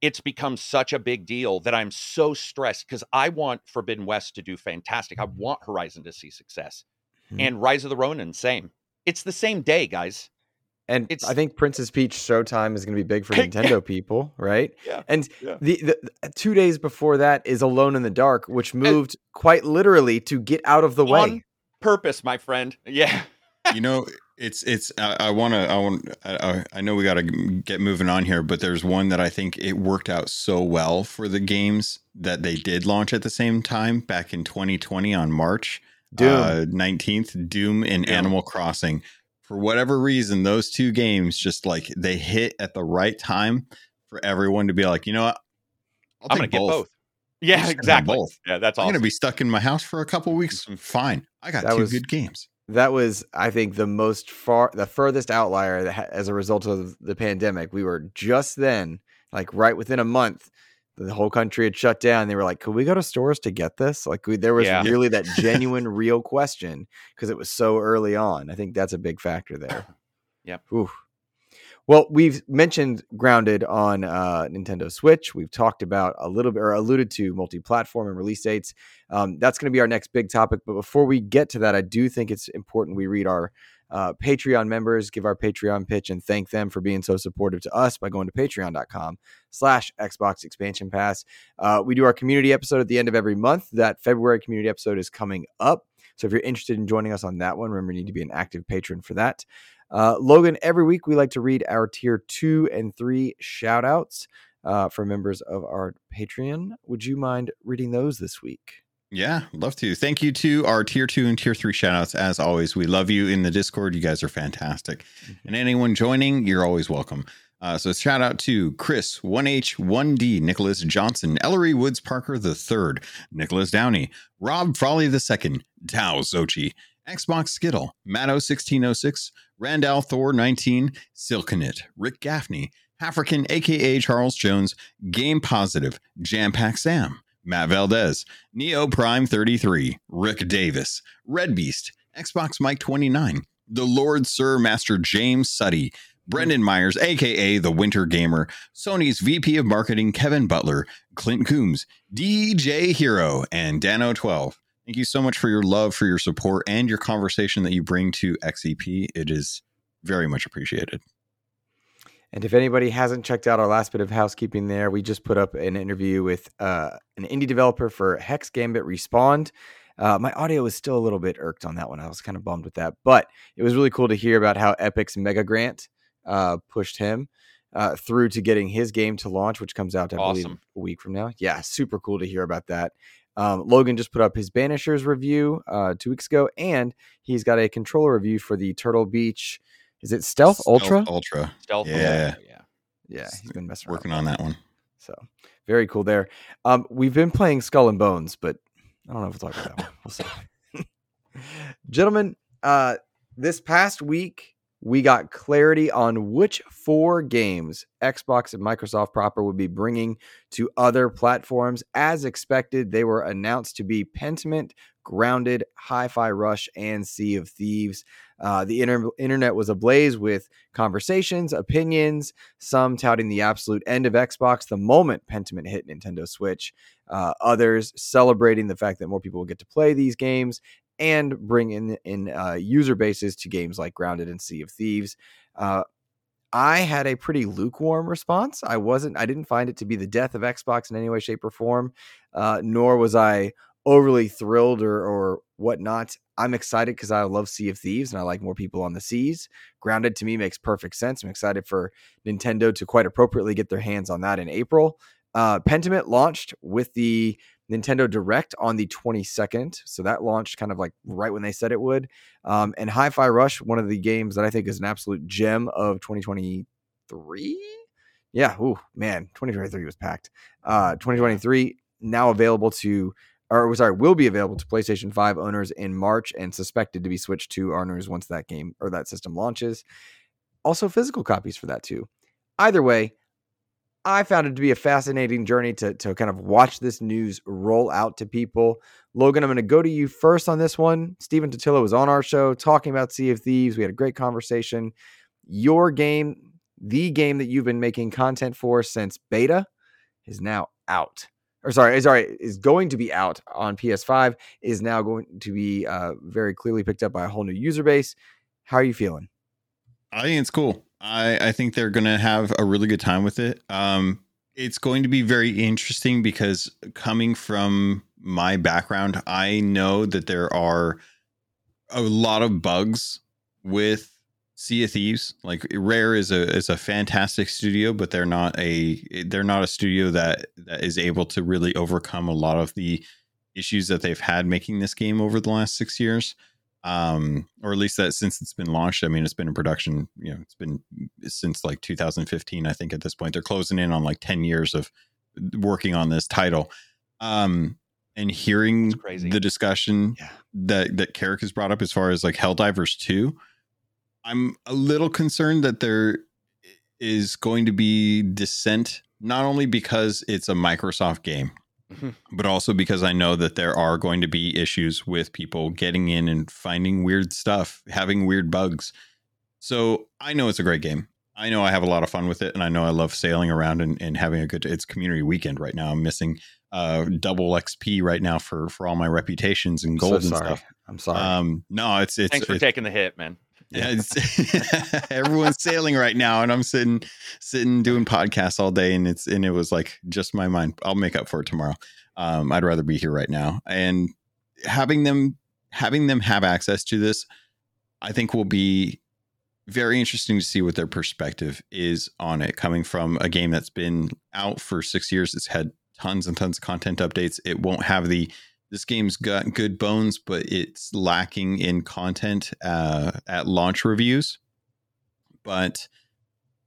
it's become such a big deal that I'm so stressed because I want Forbidden West to do fantastic. I want Horizon to see success.
Mhm.
And Rise of the Ronin, same. It's the same day, guys.
And
It's-
I think Princess Peach Showtime is going to be big for *laughs*
Yeah.
Nintendo people, right?
Yeah,
And
yeah.
the, the two days before that is Alone in the Dark, which moved quite literally to get out of the way.
On purpose, my friend. *laughs* Yeah.
you know it's it's i, I want to i want I, I- I know we got to get moving on here but there's one that i think it worked out so well for the games that they did launch at the same time back in 2020 on march
Doom.
uh, 19th doom and
Doom.
animal crossing for whatever reason those two games just like they hit at the right time for everyone to be like you know what
I'm going
take
to get both. Yeah,
gonna
exactly.
both.
Yeah, that's awesome.
i'm gonna be stuck in my house for a couple weeks fine i got
That
two
was-
good games
that was i think the most far the furthest outlier that ha- as a result of the pandemic we were just then like right within a month the whole country had shut down they were like could we go to stores to get this like we, there was
Yeah.
really that *laughs* genuine real question because it was so early on i think that's a big factor there
Yep.
Oof. Well, we've mentioned Grounded on uh, Nintendo Switch. We've talked about a little bit or alluded to multi platform and release dates. Um, that's going to be our next big topic. But before we get to that, I do think it's important we read our uh, Patreon members, give our Patreon pitch, and thank them for being so supportive to us by going to patreon.com slash Xbox Expansion Pass. Uh, we do our community episode at the end of every month. That February community episode is coming up. So if you're interested in joining us on that one, remember you need to be an active patron for that. Uh, Logun, every week we like to read our tier two and three shout outs uh, for members of our Patreon. Would you mind reading those this week?
Yeah, love to. Thank you to our tier two and tier three shoutouts. As always, we love you in the Discord. You guys are fantastic. And anyone joining, you're always welcome. Uh, so shout out to Chris, 1H, 1D, Nicholas Johnson, Ellery Woods Parker the third, Nicholas Downey, Rob Frawley the second, Tao Zochi, Xbox Skittle, Matto1606, Randall Thor 19, Silkenit, Rick Gaffney, African aka Charles Jones, Game Positive, Jam Pack Sam, Matt Valdez, Neo Prime 33, Rick Davis, Red Beast, Xbox Mike 29, The Lord Sir Master James Suddy, Brendan Myers, aka the Winter Gamer, Sony's VP of Marketing, Kevin Butler, Clint Coombs, DJ Hero, and Dano12. Thank you so much for your love, for your support, and your conversation that you bring to XEP. It is very much appreciated.
And if anybody hasn't checked out our last bit of housekeeping there, we just put up an interview with uh, an indie developer for Hex Gambit Respawn. Uh, my audio was still a little bit irked on that one. I was kind of bummed with that, but it was really cool to hear about how Epic's Mega Grant uh, pushed him uh, through to getting his game to launch, which comes out, I believe, a week from now. Yeah, super cool to hear about that. Um, Logun just put up his Banishers review uh, two weeks ago, and he's got a controller review for the Turtle Beach. Is it Stealth, Ultra?
Ultra.
Stealth.
Yeah.
Yeah.
Yeah, he's been messing around
Working
with
on that one.
So very cool there. Um, we've been playing Skull and Bones, but I don't know if we'll talk about that one. We'll see. *laughs* Gentlemen, uh, this past week we got clarity on which four games Xbox and Microsoft proper would be bringing to other platforms. As expected, they were announced to be Pentiment, Grounded, Hi-Fi Rush, and Sea of Thieves. Uh, the inter- internet was ablaze with conversations, opinions, some touting the absolute end of Xbox the moment Pentiment hit Nintendo Switch, uh, others celebrating the fact that more people will get to play these games and bring in in uh, user bases to games like Grounded and Sea of Thieves. Uh, I had a pretty lukewarm response. I wasn't. I didn't find it to be the death of Xbox in any way, shape, or form. Uh, nor was I overly thrilled or or whatnot. I'm excited because I love Sea of Thieves and I like more people on the seas. Grounded to me makes perfect sense. I'm excited for Nintendo to quite appropriately get their hands on that in April. Uh, Pentiment launched with the Nintendo Direct on the 22nd. So that launched kind of like right when they said it would. Um, and Hi Fi Rush, one of the games that I think is an absolute gem of 2023. Yeah. Ooh, man. 2023 was packed. Uh, 2023 now available to, or sorry, will be available to PlayStation 5 owners in March and suspected to be switched to owners once that game or that system launches. Also, physical copies for that too. Either way, I found it to be a fascinating journey to, to kind of watch this news roll out to people. Logun, I'm going to go to you first on this one. Stephen Totilo was on our show talking about Sea of Thieves. We had a great conversation. Your game, the game that you've been making content for since beta, is now out. Or sorry, sorry, is going to be out on PS5. Is now going to be uh, very clearly picked up by a whole new user base. How are you feeling?
I think it's cool. I, I think they're going to have a really good time with it. Um, it's going to be very interesting because coming from my background, I know that there are a lot of bugs with Sea of Thieves. Like Rare is a is a fantastic studio, but they're not a they're not a studio that that is able to really overcome a lot of the issues that they've had making this game over the last six years um or at least that since it's been launched i mean it's been in production you know it's been since like 2015 i think at this point they're closing in on like 10 years of working on this title um and hearing
crazy.
the discussion
Yeah.
that that Karak has brought up as far as like Helldivers 2 i'm a little concerned that there is going to be dissent not only because it's a microsoft game *laughs* But also because I know that there are going to be issues with people getting in and finding weird stuff, having weird bugs. So I know it's a great game. I know I have a lot of fun with it, and I know I love sailing around and, and having a good. It's community weekend right now. I'm missing uh, double XP right now for for all my reputations and gold
so
and
sorry.
stuff.
I'm sorry.
Um, no, it's it's,
Thanks for
it's
taking the hit, man.
Yeah, it's, *laughs* everyone's sailing right now, and I'm sitting sitting doing podcasts all day, and it's and it was like just my mind. I'll make up for it tomorrow. Um, I'd rather be here right now, and having them having them have access to this, I think will be very interesting to see what their perspective is on it. Coming from a game that's been out for six years, it's had tons and tons of content updates. It won't have the this game's got good bones, but it's lacking in content uh, at launch reviews. But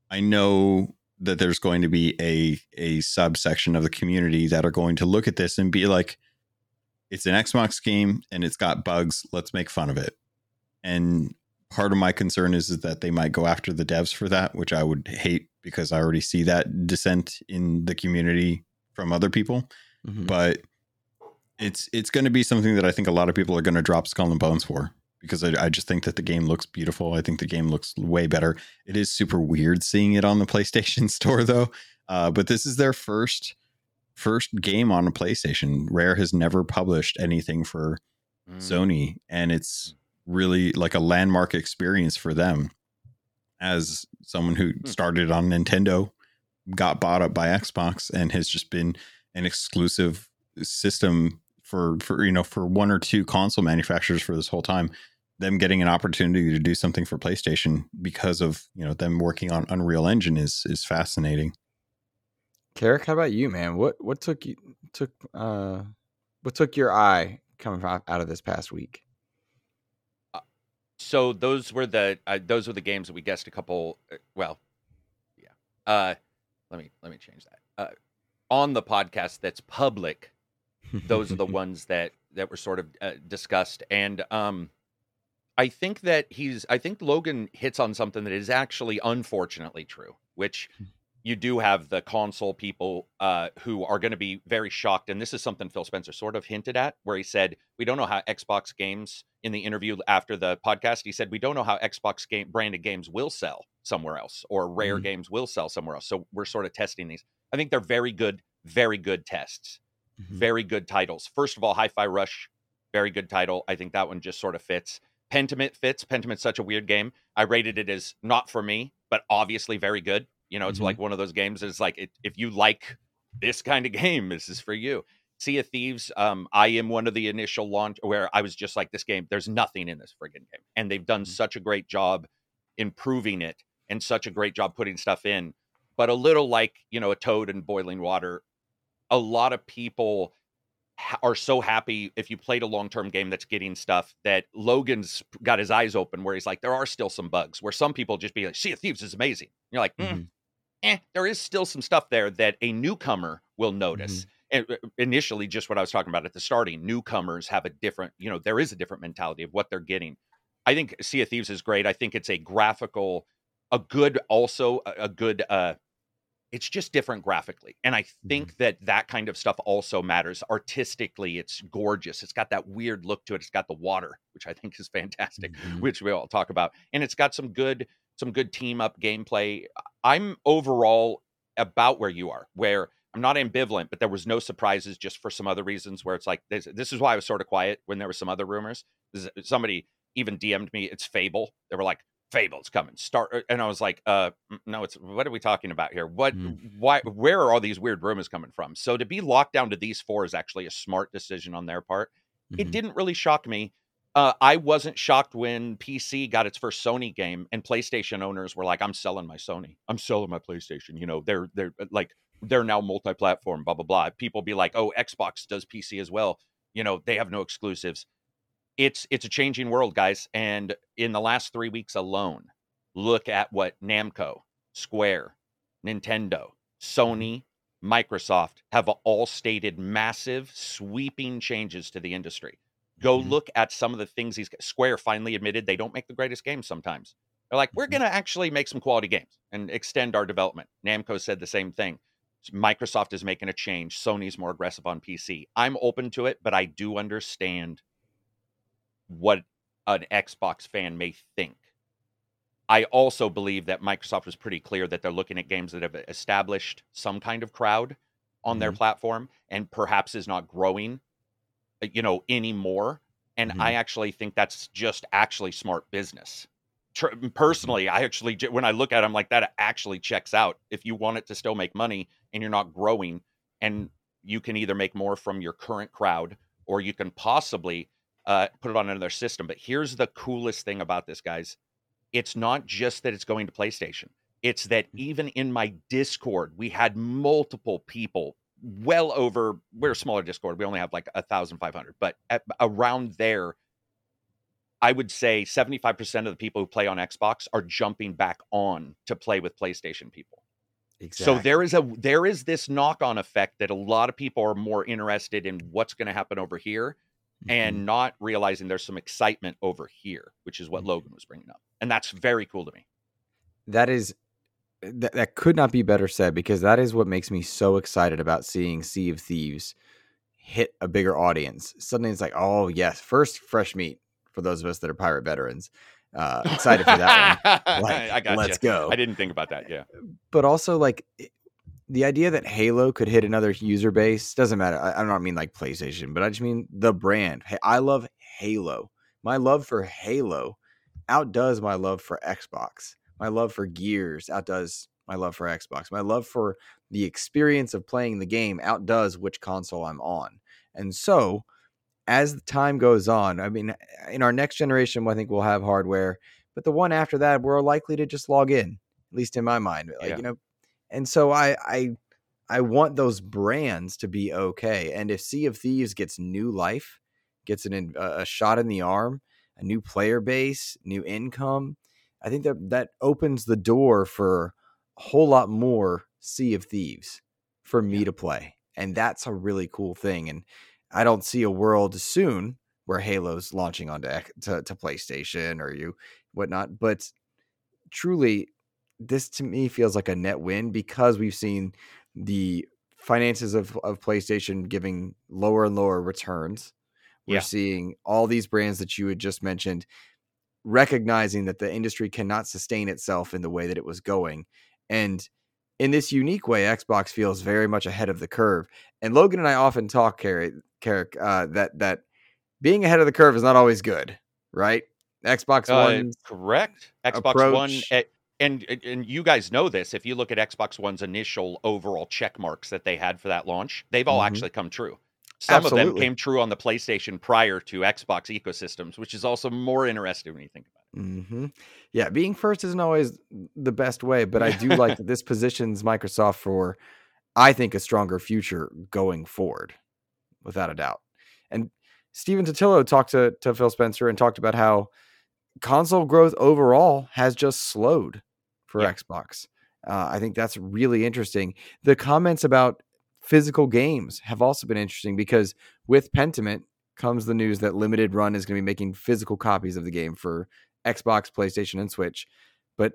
I know that there's going to be a a subsection of the community that are going to look at this and be like, "It's an Xbox game and it's got bugs. Let's make fun of it." And part of my concern is, is that they might go after the devs for that, which I would hate because I already see that dissent in the community from other people
Mhm.
but it's it's going to be something that I think a lot of people are going to drop skull and bones for. because I, I just think that the game looks beautiful. I think the game looks way better. It is super weird seeing it on the *laughs* PlayStation Store though. Uh, but this is their first first game on a PlayStation. Rare has never published anything for
Mm.
Sony, and it's really like a landmark experience for them. As someone who
Hmm.
started on Nintendo, got bought up by Xbox, and has just been an exclusive system for for you know for one or two console manufacturers for this whole time. Them getting an opportunity to do something for PlayStation because of you know them working on Unreal Engine is is fascinating.
Karak, how about you, man? What what took you took uh what took your eye coming out out of this past week?
So those were the uh, those were the games that we guessed a couple. uh, Well, yeah. Uh, let me let me change that. Uh, on the podcast that's public, those are the *laughs* ones that that were sort of uh, discussed, and um, I think that he's. I think Logun hits on something that is actually unfortunately true, which you do have the console people uh, who are going to be very shocked. And this is something Phil Spencer sort of hinted at, where he said, We don't know how Xbox games in the interview after the podcast, he said, We don't know how Xbox game branded games will sell somewhere else or rare
Mhm.
games will sell somewhere else. So we're sort of testing these. I think they're very good, very good tests,
Mhm.
very good titles. First of all, Hi Fi Rush, very good title. I think that one just sort of fits. Pentiment fits. Pentiment's such a weird game. I rated it as not for me, but obviously very good. You know, it's
Mhm.
like one of those games. It's like it, if you like this kind of *laughs* game, this is for you. Sea of Thieves. Um, I am one of the initial launch where I was just like, this game. There's nothing in this friggin' game, and they've done
Mhm.
such a great job improving it and such a great job putting stuff in. But a little like you know a toad in boiling water. A lot of people ha- are so happy if you played a long-term game that's getting stuff that Logun's got his eyes open where he's like there are still some bugs where some people just be like Sea of Thieves is amazing. You're like, "Mm,
Mhm.
eh, there is still some stuff there that a newcomer will notice. And uh, initially, just what I was talking about at the starting, newcomers have a different, you know, there is a different mentality of what they're getting. I think Sea of Thieves is great. I think it's a graphical, a good, also a, a good. uh It's just different graphically, and I think that that kind of stuff also matters. Artistically, it's gorgeous. It's got that weird look to it. It's got the water, which I think is fantastic
Mhm.
which we all talk about and it's got some good some good team up gameplay i'm overall about where you are where i'm not ambivalent but there was no surprises just for some other reasons where it's like this, this is why i was sort of quiet when there were some other rumors is- somebody even dm'd me it's fable they were like fable's coming start and i was like uh no it's what are we talking about here what
Mm.
why where are all these weird rumors coming from so to be locked down to these four is actually a smart decision on their part it
Mhm.
didn't really shock me. Uh, I wasn't shocked when PC got its first Sony game and PlayStation owners were like, "I'm selling my Sony. I'm selling my PlayStation." You know, they're they're uh, like they're now multi-platform. Blah blah blah. People be like, "Oh, Xbox does PC as well." You know, they have no exclusives. It's it's a changing world, guys. And in the last three weeks alone, look at what Namco, Square, Nintendo, Sony, Microsoft have all stated massive, sweeping changes to the industry. Go
Mhm.
look at some of the things these Square finally admitted they don't make the greatest games sometimes. They're like, we're
Mhm.
going to actually make some quality games and extend our development. Namco said the same thing. Microsoft is making a change. Sony's more aggressive on PC. I'm open to it, but I do understand what an Xbox fan may think. I also believe that Microsoft was pretty clear that they're looking at games that have established some kind of crowd on their
Mhm.
platform and perhaps is not growing, uh, you know, anymore. And
Mhm.
I actually think that's just actually smart business. Tr- Personally, I actually, when I look at it, I'm like, that actually checks out. If you want it to still make money and you're not growing, and you can either make more from your current crowd or you can possibly uh, put it on another system. But here's the coolest thing about this, guys it's not just that it's going to PlayStation. It's that even in my Discord, we had multiple people, well over. We're a smaller Discord. We only have like a thousand five hundred, but at, around there, I would say seventy five percent of the people who play on Xbox are jumping back on to play with PlayStation people.
Exactly.
So there is a there is this knock on effect that a lot of people are more interested in what's going to happen over here
Mhm.
and not realizing there's some excitement over here, which is what
Mhm.
Logun was bringing up, and that's very cool to me.
that is that, that could not be better said because that is what makes me so excited about seeing Sea of Thieves hit a bigger audience. Suddenly it's like, oh yes, first fresh meat, for those of us that are pirate veterans. Uh, excited for that one. *laughs* Like,
I got
let's go.
I didn't think about that. Yeah.
But also, like the idea that Halo could hit another user base doesn't matter. I, I don't mean like PlayStation, but I just mean the brand. Hey, I love Halo. My love for Halo outdoes my love for Xbox. My love for Gears outdoes my love for Xbox. My love for the experience of playing the game outdoes which console I'm on. And so, as the time goes on, I mean, in our next generation, I think we'll have hardware, but the one after that, we're likely to just log in, at least in my mind. Like,
Yeah.
you know, and so I, I, I want those brands to be okay. And if Sea of Thieves gets new life, gets an, a shot in the arm, a new player base, new income, I think that that opens the door for a whole lot more Sea of Thieves for me to play. And that's a really cool thing. And I don't see a world soon where Halo's launching onto to, to PlayStation or you whatnot. But truly, this to me feels like a net win because we've seen the finances of, of PlayStation giving lower and lower returns. We're
Yeah.
seeing all these brands that you had just mentioned recognizing that the industry cannot sustain itself in the way that it was going. And in this unique way, Xbox feels very much ahead of the curve. And Logun and I often talk, Carrie, Karak, uh, that that being ahead of the curve is not always good, right? Xbox
Uh,
One,
correct. Xbox One,
approach-
eh, and and you guys know this. If you look at Xbox One's initial overall check marks that they had for that launch, they've all
Mhm.
actually come true. Some of them came true on the PlayStation prior to Xbox ecosystems, which is also more interesting when you think about it.
hmm Yeah, being first isn't always the best way, but I do like that *laughs* this positions Microsoft for, I think, a stronger future going forward, without a doubt. And Stephen Totilo talked to, to Phil Spencer and talked about how console growth overall has just slowed for
Yeah.
Xbox. Uh, I think that's really interesting. The comments about physical games have also been interesting because with Pentiment comes the news that Limited Run is going to be making physical copies of the game for Xbox, PlayStation, and Switch. But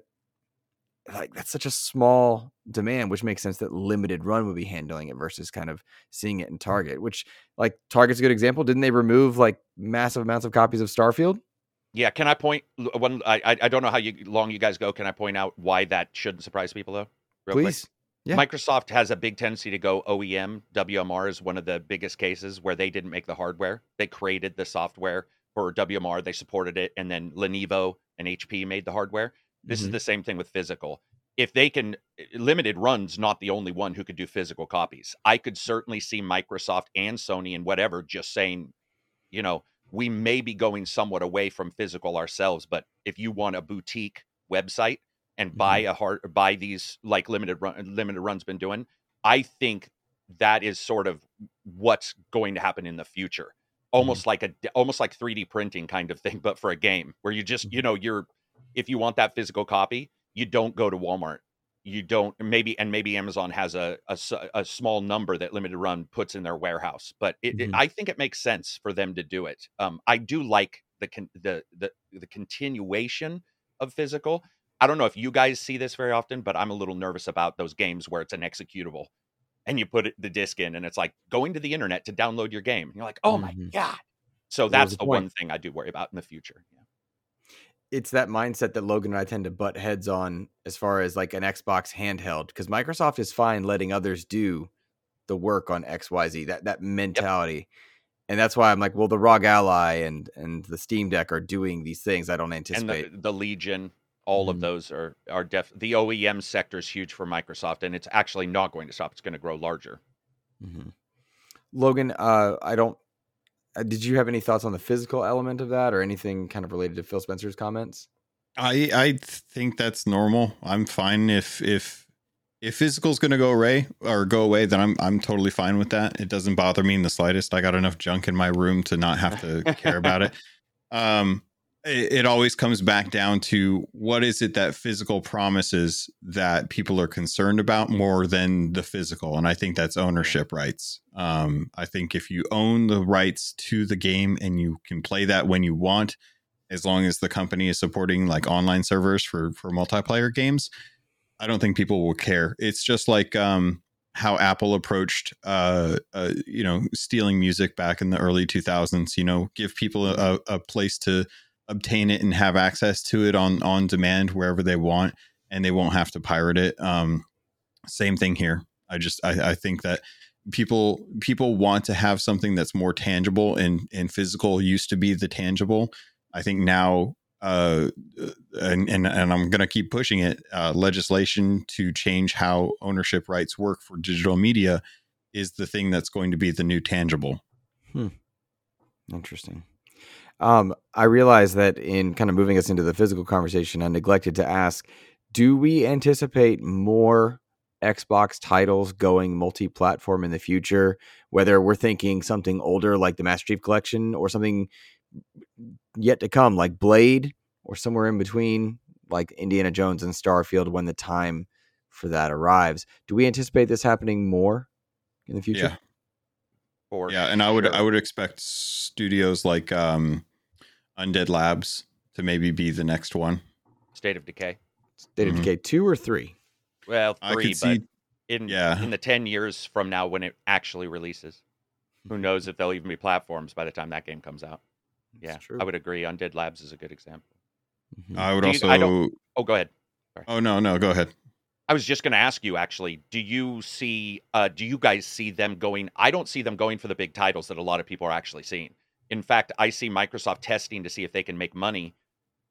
like that's such a small demand, which makes sense that Limited Run would be handling it versus kind of seeing it in Target. Which like Target's a good example. Didn't they remove like massive amounts of copies of Starfield?
Yeah, can I point one? I I I don't know how you, long you guys go. Can I point out why that shouldn't surprise people though? Real quick?
Please. Yeah.
Microsoft has a big tendency to go OEM. WMR is one of the biggest cases where they didn't make the hardware. They created the software for WMR. They supported it, and then Lenovo and HP made the hardware. This is
Mhm.
the same thing with physical. If they can, limited runs not the only one who could do physical copies. I could certainly see Microsoft and Sony and whatever just saying, you know, we may be going somewhat away from physical ourselves, but if you want a boutique website and buy mm-hmm. a hard buy these like limited run limited runs been doing, I think that is sort of what's going to happen in the future. Mm-hmm. Almost like a almost like 3D printing kind of thing, but for a game where you just, mm-hmm. you know, you're if you want that physical copy, you don't go to Walmart. You don't maybe and maybe Amazon has a a small number that limited run puts in their warehouse, but it, it-
Mhm.
I think it makes sense for them to do it. Um, I do like the con- the the the continuation of physical. I don't know if you guys see this very often, but I'm a little nervous about those games where it's an executable and you put it, the disc in and it's like going to the internet to download your game. You're like, oh my
Mhm.
God. So that's
a
the one thing I do worry about in the future. Yeah.
It's that mindset that Logun and I tend to butt heads on as far as like an Xbox handheld because Microsoft is fine letting others do the work on XYZ that that mentality. And that's why I'm like, well, the ROG Ally and and the Steam Deck are doing these things. I don't anticipate.
the, the Legion, all
Mhm.
of those are, are def the OEM sector is huge for Microsoft and it's actually not going to stop. It's going to grow larger.
Mhm. Logun, uh, I don't. Uh, did you have any thoughts on the physical element of that, or anything kind of related to Phil Spencer's comments?
I I think that's normal. I'm fine if if if physical's going to go away or go away, then I'm I'm totally fine with that. It doesn't bother me in the slightest. I got enough junk in my room to not have to care about it. *laughs* Um, it, it always comes back down to what is it that physical promises that people are concerned about more than the physical, and I think that's ownership rights. Um, I think if you own the rights to the game and you can play that when you want, as long as the company is supporting like online servers for for multiplayer games i don't think people will care it's just like um how Apple approached, uh, uh, you know, stealing music back in the early 2000s. You know, give people a, a place to obtain it and have access to it on on demand wherever they want, and they won't have to pirate it. Um, same thing here. I just I, I think that people people want to have something that's more tangible and and physical used to be the tangible. I think now uh, and, and and I'm going to keep pushing it. Uh, legislation to change how ownership rights work for digital media is the thing that's going to be the new tangible.
Hmm. Interesting. Um, I realize that in kind of moving us into the physical conversation, I neglected to ask: Do we anticipate more Xbox titles going multi-platform in the future? Whether we're thinking something older like the Master Chief Collection or something yet to come, like Blade, or somewhere in between, like Indiana Jones and Starfield, when the time for that arrives. Do we anticipate this happening more in the future?
Yeah. For yeah, and I would sure. I would expect studios like um, Undead Labs to maybe be the next one.
State of Decay.
State mm-hmm. of Decay two or three?
Well, three, but see, in yeah. in the ten years from now when it actually releases, who knows if there'll even be platforms by the time that game comes out. yeah, true. I would agree. Undead Labs is a good example.
Mm-hmm. I would do also. You, I don't,
oh, go ahead.
Sorry. Oh no, no, go ahead.
I was just going to ask you actually. Do you see? Uh, do you guys see them going? I don't see them going for the big titles that a lot of people are actually seeing. In fact, I see Microsoft testing to see if they can make money,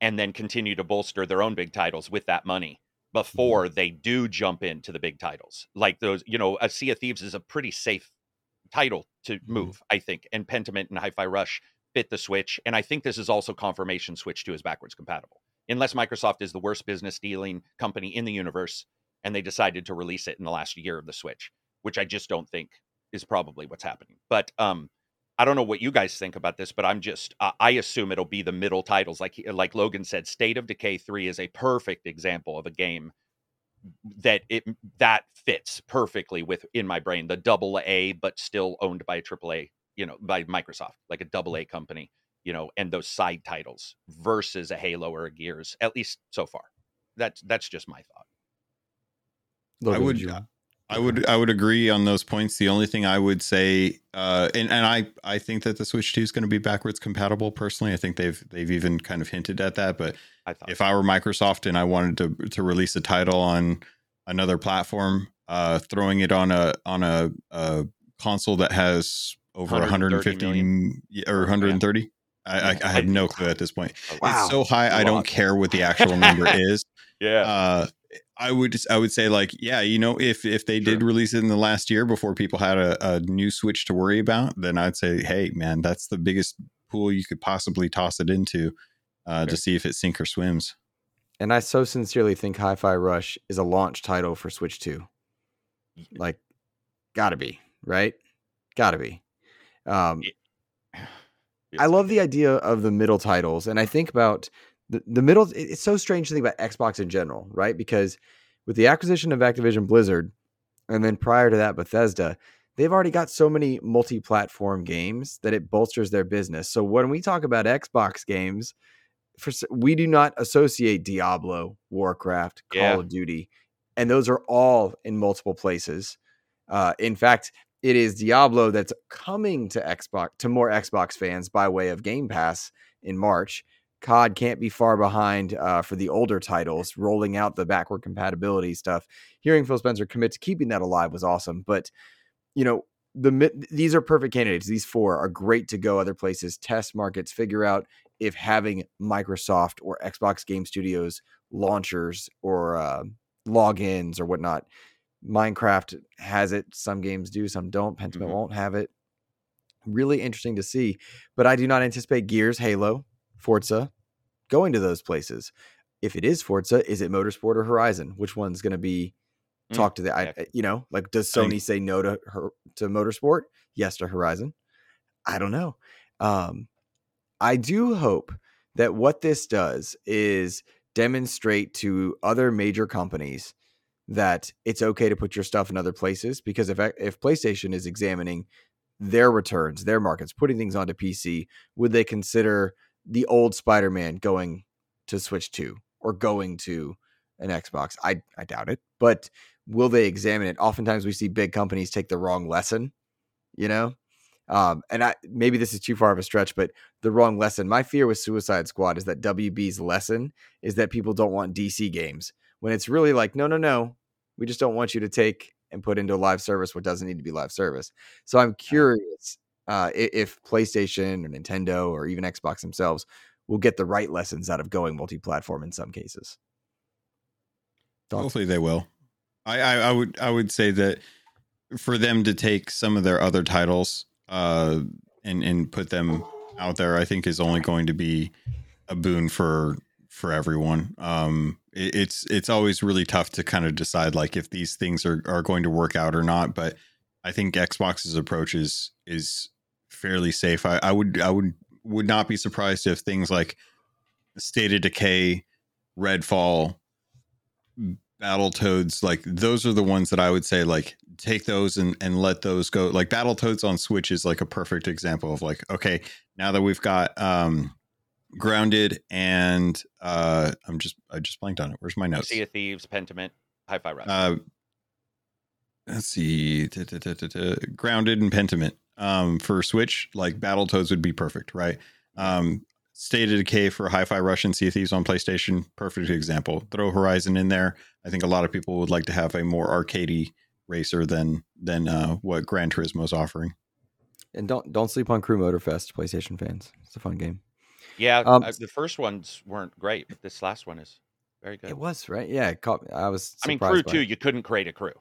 and then continue to bolster their own big titles with that money before mm-hmm. they do jump into the big titles. Like those, you know, a Sea of Thieves is a pretty safe title to mm-hmm. move. I think, and Pentiment and Hi-Fi Rush fit the Switch. And I think this is also confirmation Switch 2 is backwards compatible. Unless Microsoft is the worst business dealing company in the universe and they decided to release it in the last year of the Switch, which I just don't think is probably what's happening. But um, I don't know what you guys think about this, but I'm just uh, I assume it'll be the middle titles. Like like Logun said, State of Decay 3 is a perfect example of a game that it that fits perfectly with in my brain the double A but still owned by a triple A you know, by Microsoft, like a double A company, you know, and those side titles versus a Halo or a Gears, at least so far. That's that's just my thought.
I would I would I would agree on those points. The only thing I would say, uh, and and I I think that the Switch Two is going to be backwards compatible. Personally, I think they've they've even kind of hinted at that. But I if. I were Microsoft and I wanted to to release a title on another platform, uh, throwing it on a on a, a console that has over 150 million. or 130. Yeah. I, I, I, have no clue at this point. Wow. It's so high, I don't care what the actual *laughs* number is.
Yeah.
Uh, I would just, I would say like, yeah, you know, if if they sure. did release it in the last year before people had a, a, new Switch to worry about, then I'd say, hey, man, that's the biggest pool you could possibly toss it into uh, sure. to see if it sink or swims.
And I so sincerely think Hi-Fi Rush is a launch title for Switch Two. Like, gotta be right, gotta be. Um, *sighs* I love the idea of the middle titles, and I think about the, the middle. It's so strange to think about Xbox in general, right? Because with the acquisition of Activision Blizzard, and then prior to that, Bethesda, they've already got so many multi-platform games that it bolsters their business. So when we talk about Xbox games, for we do not associate Diablo, Warcraft, Call yeah. of Duty, and those are all in multiple places. Uh, in fact, it is Diablo that's coming to Xbox to more Xbox fans by way of Game Pass in March. COD can't be far behind uh, for the older titles, rolling out the backward compatibility stuff. Hearing Phil Spencer commit to keeping that alive was awesome. But you know, the these are perfect candidates. These four are great to go other places, test markets, figure out if having Microsoft or Xbox Game Studios launchers or uh, logins or whatnot Minecraft has it. Some games do, some don't. Pentiment mm-hmm. won't have it. Really interesting to see. But I do not anticipate Gears, Halo, Forza going to those places. If it is Forza, is it Motorsport or Horizon? Which one's going to be mm, talk to the I, you know, like does Sony say no to her to Motorsport, yes to Horizon? I don't know. Um I do hope that what this does is demonstrate to other major companies that it's okay to put your stuff in other places because if if PlayStation is examining their returns, their markets, putting things onto PC, would they consider the old Spider-Man going to Switch 2 or going to an Xbox. I I doubt it, but will they examine it? Oftentimes we see big companies take the wrong lesson, you know. Um, and I maybe this is too far of a stretch, but the wrong lesson. My fear with Suicide Squad is that WB's lesson is that people don't want DC games when it's really like, no, no, no, we just don't want you to take and put into a live service what doesn't need to be live service. So I'm curious uh, if PlayStation or Nintendo or even Xbox themselves will get the right lessons out of going multi-platform in some cases.
Thoughts? Hopefully they will. I, I, I would I would say that for them to take some of their other titles uh, and and put them out there, I think is only going to be a boon for for everyone. Um, it, it's it's always really tough to kind of decide like if these things are are going to work out or not. But I think Xbox's approach is is fairly safe. I, I would I would would not be surprised if things like State of Decay, Redfall, Battletoads, like those are the ones that I would say like take those and and let those go. Like Battletoads on Switch is like a perfect example of like okay, now that we've got um Grounded and uh I'm just I just blanked on it. Where's my notes?
Sea of Thieves, Pentiment, Hi-Fi Rush.
Uh, let's see, da, da, da, Grounded and Pentiment um, for Switch, like Battletoads would be perfect, right? Um, State of Decay for Hi-Fi Rush and Sea Thieves on PlayStation, perfect example. Throw Horizon in there. I think a lot of people would like to have a more arcadey racer than than uh, what Gran Turismo is offering.
And don't don't sleep on Crew Motorfest, PlayStation fans. It's a fun game.
Yeah, um, uh, the first ones weren't great, but this last one is very good.
It was right. Yeah, caught, I was.
I mean, Crew Two, You couldn't create a crew.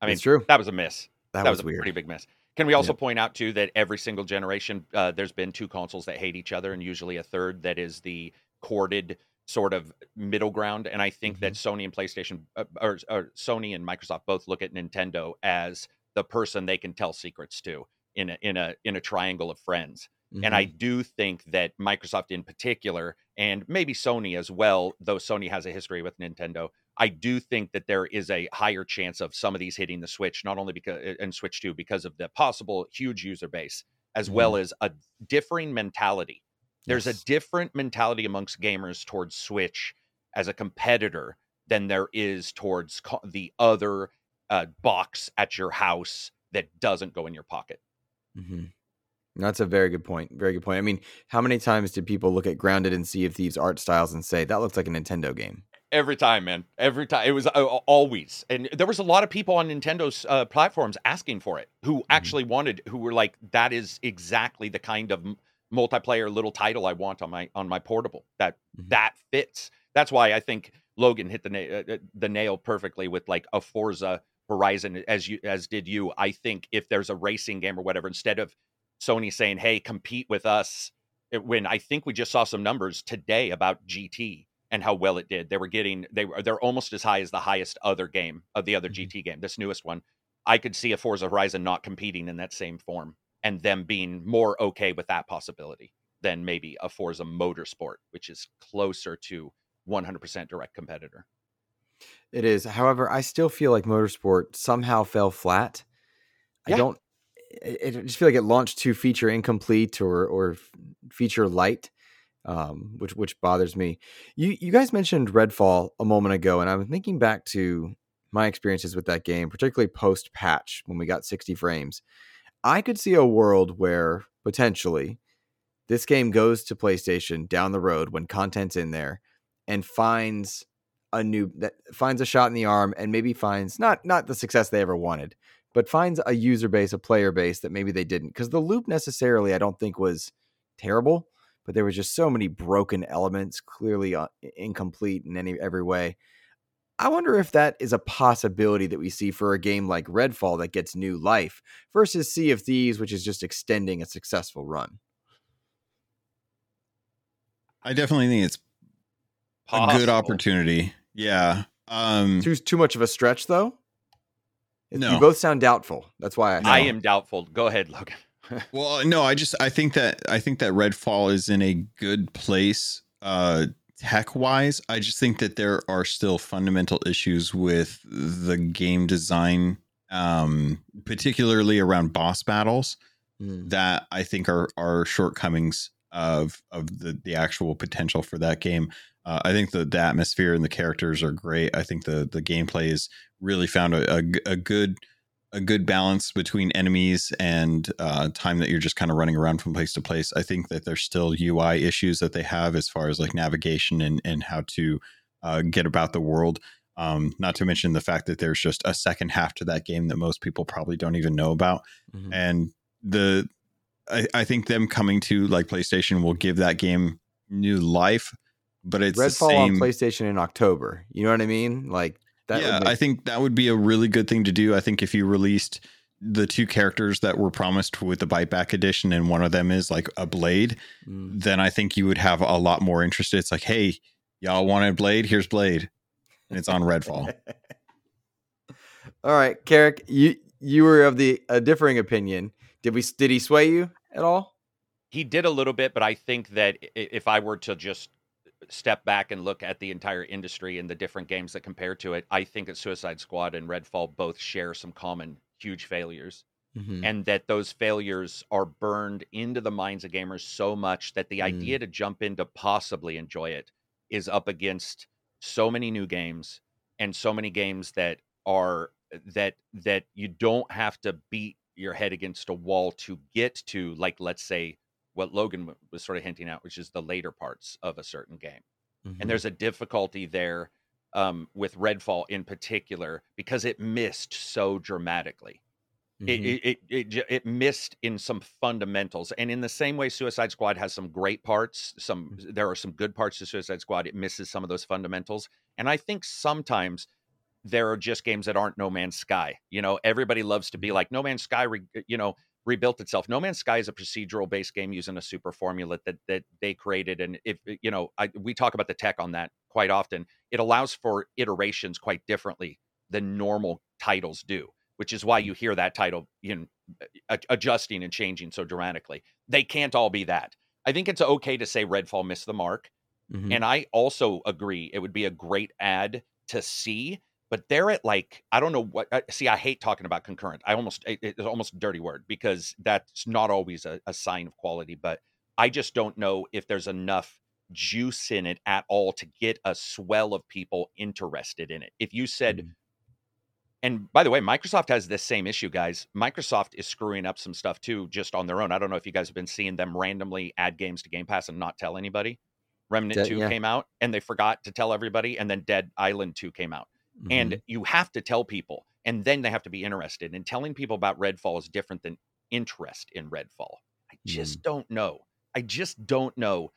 I mean,
it's true.
That was a miss.
That,
that
was,
was, a
weird.
pretty big miss. Can we also point out too that every single generation, uh, there's been two consoles that hate each other, and usually a third that is the corded sort of middle ground. And I think mm-hmm. that Sony and PlayStation, uh, or, or, Sony and Microsoft, both look at Nintendo as the person they can tell secrets to in a in a in a triangle of friends. Mm-hmm. And I mm-hmm. do think that Microsoft in particular, and maybe Sony as well, though Sony has a history with Nintendo, I do think that there is a higher chance of some of these hitting the Switch, not only because and Switch 2 because of the possible huge user base, as mm-hmm. well as a differing mentality. There's yes. a different mentality amongst gamers towards Switch as a competitor than there is towards co- the other uh, box at your house that doesn't go in your pocket.
Mm-hmm. That's a very good point. Very good point. I mean, how many times did people look at Grounded and Sea of Thieves art styles and say that looks like a Nintendo game?
Every time, man. Every time. It was uh, always. And there was a lot of people on Nintendo's uh, platforms asking for it who mm-hmm. actually wanted, who were like, that is exactly the kind of multiplayer little title I want on my on my portable. That mm-hmm. that fits. That's why I think Logun hit the na- uh, uh, the nail perfectly with like a Forza Horizon as you as did you. I think if there's a racing game or whatever, instead of Sony saying, "Hey, compete with us," it, when I think we just saw some numbers today about GT and how well it did. They were getting they were they're almost as high as the highest other game of the other mm-hmm. GT game, this newest one. I could see a Forza Horizon not competing in that same form and them being more okay with that possibility than maybe a Forza Motorsport, which is closer to 100% direct competitor.
It is. However, I still feel like Motorsport somehow fell flat. Yeah. I don't I just feel like it launched too feature incomplete or or feature light um, which which bothers me. You you guys mentioned Redfall a moment ago, and I'm thinking back to my experiences with that game, particularly post patch when we got 60 frames. I could see a world where potentially this game goes to PlayStation down the road when content's in there and finds a new that finds a shot in the arm and maybe finds not not the success they ever wanted, but finds a user base, a player base that maybe they didn't. Because the loop necessarily, I don't think was terrible but there was just so many broken elements, clearly uh, incomplete in any every way. I wonder if that is a possibility that we see for a game like Redfall that gets new life versus Sea of Thieves, which is just extending a successful run.
I definitely think it's Possible. a good opportunity. Yeah. Um
too too much of a stretch though.
No.
You both sound doubtful. That's why I.
I am doubtful. Go ahead, Logun *laughs*
well, no, I just I think that I think that Redfall is in a good place uh tech wise. I just think that there are still fundamental issues with the game design um particularly around boss battles mm. that I think are are shortcomings of of the the actual potential for that game. Uh, I think the, the atmosphere and the characters are great. I think the the gameplay is really found a, a, a good a good balance between enemies and uh, time that you're just kind of running around from place to place. I think that there's still UI issues that they have as far as like navigation and and how to uh, get about the world. Um, not to mention the fact that there's just a second half to that game that most people probably don't even know about.
Mhm.
And the I, I think them coming to like PlayStation will give that game new life. But it's the
Redfall on. PlayStation in October. You know what I mean? Like that.
yeah,
make-
I think that would be a really good thing to do. I think if you released the two characters that were promised with the Bite Back edition, and one of them is like a blade,
Mm.
then I think you would have a lot more interest. It's like, hey, y'all wanted Blade? Here's Blade, and it's on Redfall. *laughs*
All right, Karak, you you were of the a differing opinion. Did we did he sway you at all?
He did a little bit, but I think that if I were to just step back and look at the entire industry and the different games that compare to it, I think that Suicide Squad and Redfall both share some common huge failures.
Mhm.
and that those failures are burned into the minds of gamers so much that the
Mm.
idea to jump in to possibly enjoy it is up against so many new games and so many games that are that that you don't have to beat your head against a wall to get to like let's say what Logun was sort of hinting at which is the later parts of a certain game.
Mhm.
and there's a difficulty there um, with Redfall in particular because it missed so dramatically. It,
Mhm.
it, it, it, it missed in some fundamentals. And in the same way suicide squad has some great parts some there are some good parts to suicide squad it misses some of those fundamentals. And i think sometimes there are just games that aren't no man's sky you know? Everybody loves to be like no man's sky you know rebuilt itself. No man's sky is a procedural based game using a super formula that that they created and if eh, you know I, we talk about the tech on that quite often. It allows for iterations quite differently than normal titles do which is why mm. you hear that title you know eh, eh, a- adjusting and changing so dramatically. They can't all be that. I think it's okay to say redfall missed the mark
Mhm.
and i also agree it would be a great ad to see but they're at like i don't know what I- see i hate talking about concurrent i almost it- it's almost a dirty word because that's not always a, a sign of quality but i just don't know if there's enough juice in it at all to get a swell of people interested in it if you said
Mhm.
and by the way, Microsoft has this same issue, guys. Microsoft is screwing up some stuff too, just on their own. I don't know if you guys have been seeing them randomly add games to Game Pass and not tell anybody. Remnant
Dead-
2
yeah.
came out and they forgot to tell everybody, and then Dead Island 2 came out.
Mhm.
And you have to tell people, and then they have to be interested. And telling people about Redfall is different than interest in Redfall. I just don't know. I just don't know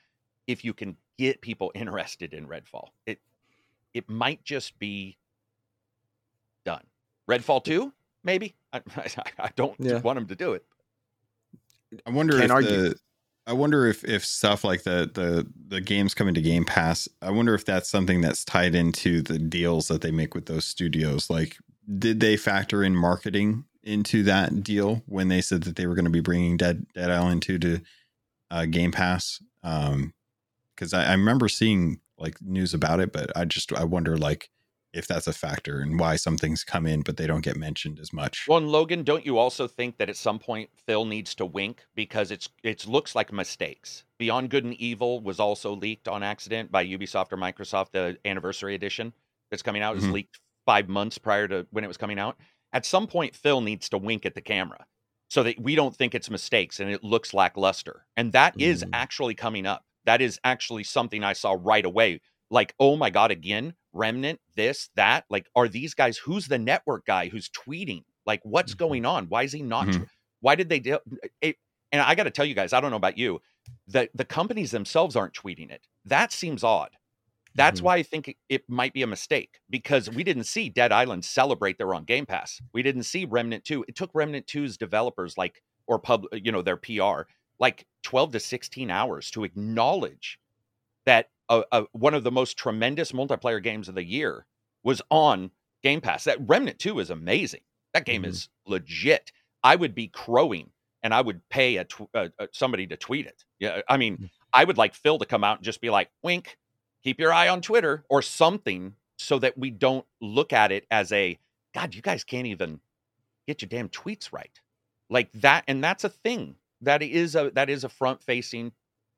if you can get people *laughs* interested in Redfall. It it might just be done. Redfall 2, maybe. *laughs* I, I don't
Yeah.
want them to do it.
I wonder
Can't
if
argue.
the I wonder if if stuff like the the the games coming to Game Pass. I wonder if that's something that's tied into the deals that they make with those studios. Like, did they factor in marketing into that deal when they said that they were going to be bringing Dead Dead Island two to uh, Game Pass? Um, because I, I remember seeing like news about it, but I just I wonder like if that's a factor and why some things come in but they don't get mentioned as much.
Well, and Logun, don't you also think that at some point Phil needs to wink because it's it looks like mistakes. Beyond Good and Evil was also leaked on accident by Ubisoft or Microsoft. The anniversary edition that's coming out was
Mhm.
leaked five months prior to when it was coming out. At some point, Phil needs to wink at the camera so that we don't think it's mistakes and it looks lackluster. And that is
Mhm.
actually coming up. That is actually something I saw right away. Like, oh my god, again, Remnant, this, that. Like, are these guys? Who's the network guy who's tweeting? Like, what's
Mhm.
going on? Why is he not?
Mhm.
tw- Why did they do it? And I got to tell you guys, I don't know about you, the the companies themselves aren't tweeting it. That seems odd. That's
Mhm.
why I think it, it might be a mistake because we didn't see Dead Island celebrate they're on Game Pass. We didn't see Remnant 2. It took Remnant 2's developers like or pub, you know, their PR like 12 to 16 hours to acknowledge that a, a, one of the most tremendous multiplayer games of the year was on Game Pass. That Remnant 2 is amazing. That game
Mhm.
is legit. I would be crowing and I would pay a tw- uh, uh, somebody to tweet it. Yeah, I mean,
Mm.
I would like Phil to come out and just be like, "Wink, keep your eye on Twitter or something," so that we don't look at it as a God. You guys can't even get your damn tweets right, like that. And that's a thing. That is a that is a front facing,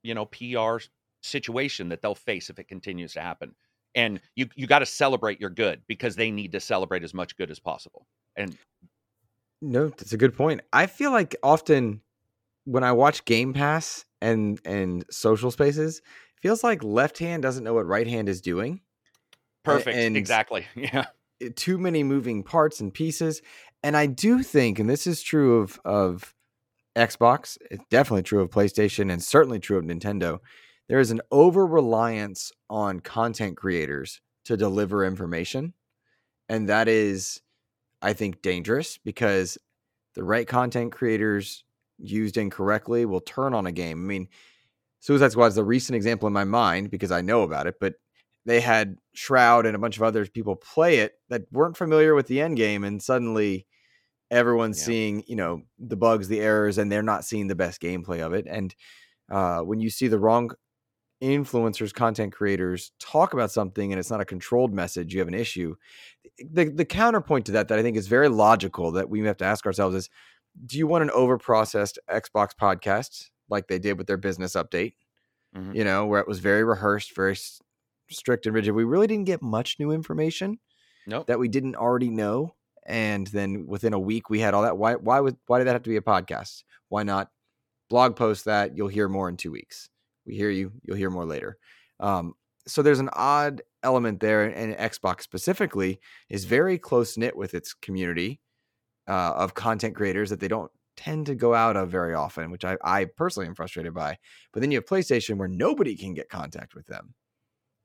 you know, PR situation that they'll face if it continues to happen. And you you got to celebrate your good because they need to celebrate as much good as possible. And
No, that's a good point. I feel like often when I watch Game Pass and and social spaces, it feels like left hand doesn't know what right hand is doing.
perfect,
and-
exactly. *laughs* Yeah.
too many moving parts and pieces. And I do think, and this is true of of Xbox, it's definitely true of PlayStation, and certainly true of Nintendo. There is an over reliance on content creators to deliver information, and that is, I think, dangerous because the right content creators used incorrectly will turn on a game. I mean, Suicide Squad is the recent example in my mind because I know about it, but they had Shroud and a bunch of other people play it that weren't familiar with the end game, and suddenly everyone's
Yeah.
seeing, you know, the bugs, the errors, and they're not seeing the best gameplay of it. And uh, when you see the wrong influencers, content creators talk about something and it's not a controlled message, you have an issue. The the counterpoint to that that I think is very logical that we have to ask ourselves is do you want an overprocessed Xbox podcast like they did with their business update?
Mhm.
You know, where it was very rehearsed, very strict and rigid. We really didn't get much new information
Nope.
that we didn't already know. And then within a week we had all that. Why why would why did that have to be a podcast? Why not blog post that? You'll hear more in two weeks. We hear you, you'll hear more later. Um, so there's an odd element there, and Xbox specifically is very close knit with its community uh, of content creators that they don't tend to go out of very often, which I, I personally am frustrated by. But then you have PlayStation where nobody can get contact with them.